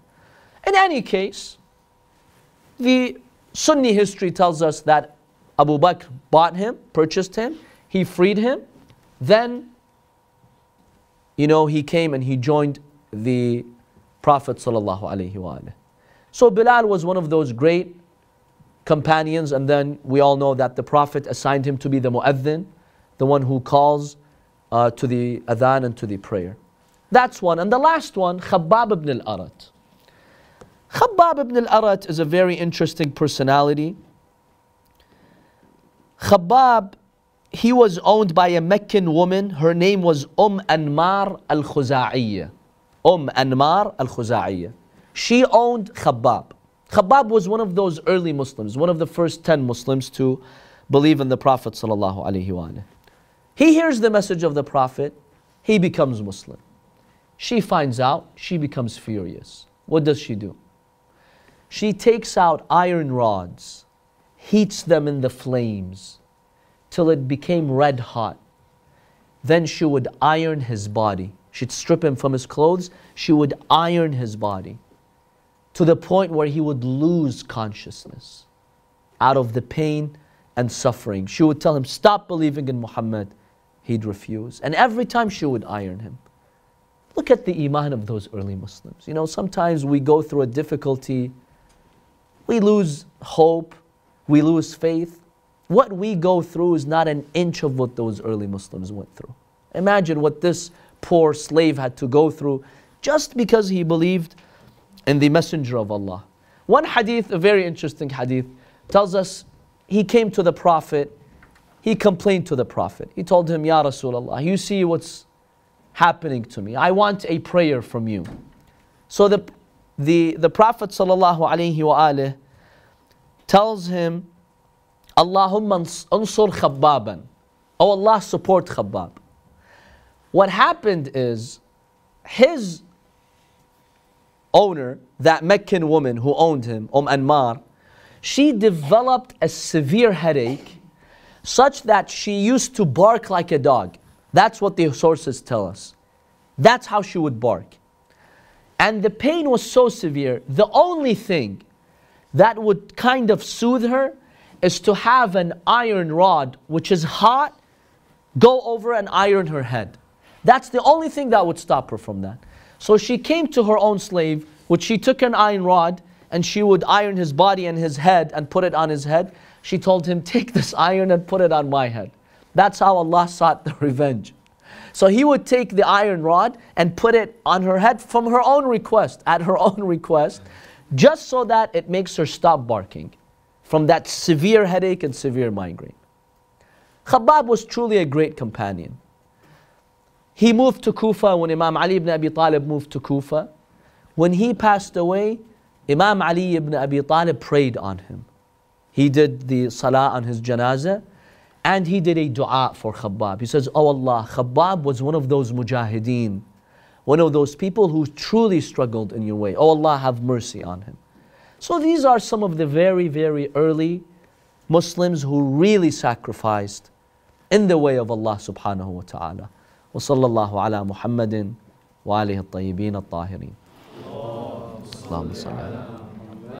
In any case, the Sunni history tells us that Abu Bakr bought him, purchased him, he freed him, then, you know, he came and he joined the Prophet. So Bilal was one of those great companions, and then we all know that the Prophet assigned him to be the mu'adhin, the one who calls uh, to the adhan and to the prayer. That's one. And the last one, Khabbab ibn al-Arat. Khabbab ibn al-Arat is a very interesting personality. Khabbab, he was owned by a Meccan woman. Her name was Umm Anmar al-Khuza'iyya. Umm Anmar al-Khuza'iyya. She owned Khabbab. Khabbab was one of those early Muslims, one of the first 10 Muslims to believe in the Prophet. He hears the message of the Prophet, he becomes Muslim. She finds out, she becomes furious. What does she do? She takes out iron rods, heats them in the flames till it became red hot. Then she would iron his body. She'd strip him from his clothes, she would iron his body to the point where he would lose consciousness out of the pain and suffering. She would tell him, Stop believing in Muhammad. He'd refuse. And every time she would iron him. Look at the iman of those early Muslims. You know, sometimes we go through a difficulty, we lose hope, we lose faith. What we go through is not an inch of what those early Muslims went through. Imagine what this poor slave had to go through just because he believed and the Messenger of Allah. One hadith, a very interesting hadith, tells us he came to the Prophet, he complained to the Prophet. He told him, Ya Rasulullah, you see what's happening to me. I want a prayer from you. So the, the, the Prophet sallallahu tells him, Allahumma ansur khabbaban. Oh Allah, support Khabbab. What happened is, his owner, that Meccan woman who owned him, Umm Anmar, she developed a severe headache such that she used to bark like a dog. That's what the sources tell us. That's how she would bark. And the pain was so severe, the only thing that would kind of soothe her is to have an iron rod, which is hot, go over and iron her head. That's the only thing that would stop her from that. So she came to her own slave, which she took an iron rod and she would iron his body and his head and put it on his head. She told him, Take this iron and put it on my head. That's how Allah sought the revenge. So he would take the iron rod and put it on her head from her own request, at her own request, just so that it makes her stop barking from that severe headache and severe migraine. Khabbab was truly a great companion. He moved to Kufa when Imam Ali ibn Abi Talib moved to Kufa. When he passed away, Imam Ali ibn Abi Talib prayed on him. He did the salah on his janazah and he did a dua for Khabbab. He says, Oh Allah, Khabbab was one of those mujahideen, one of those people who truly struggled in your way. Oh Allah, have mercy on him. So these are some of the very, very early Muslims who really sacrificed in the way of Allah subhanahu wa ta'ala. وصلى الله على محمد وآله الطيبين الطاهرين. اللهم صل على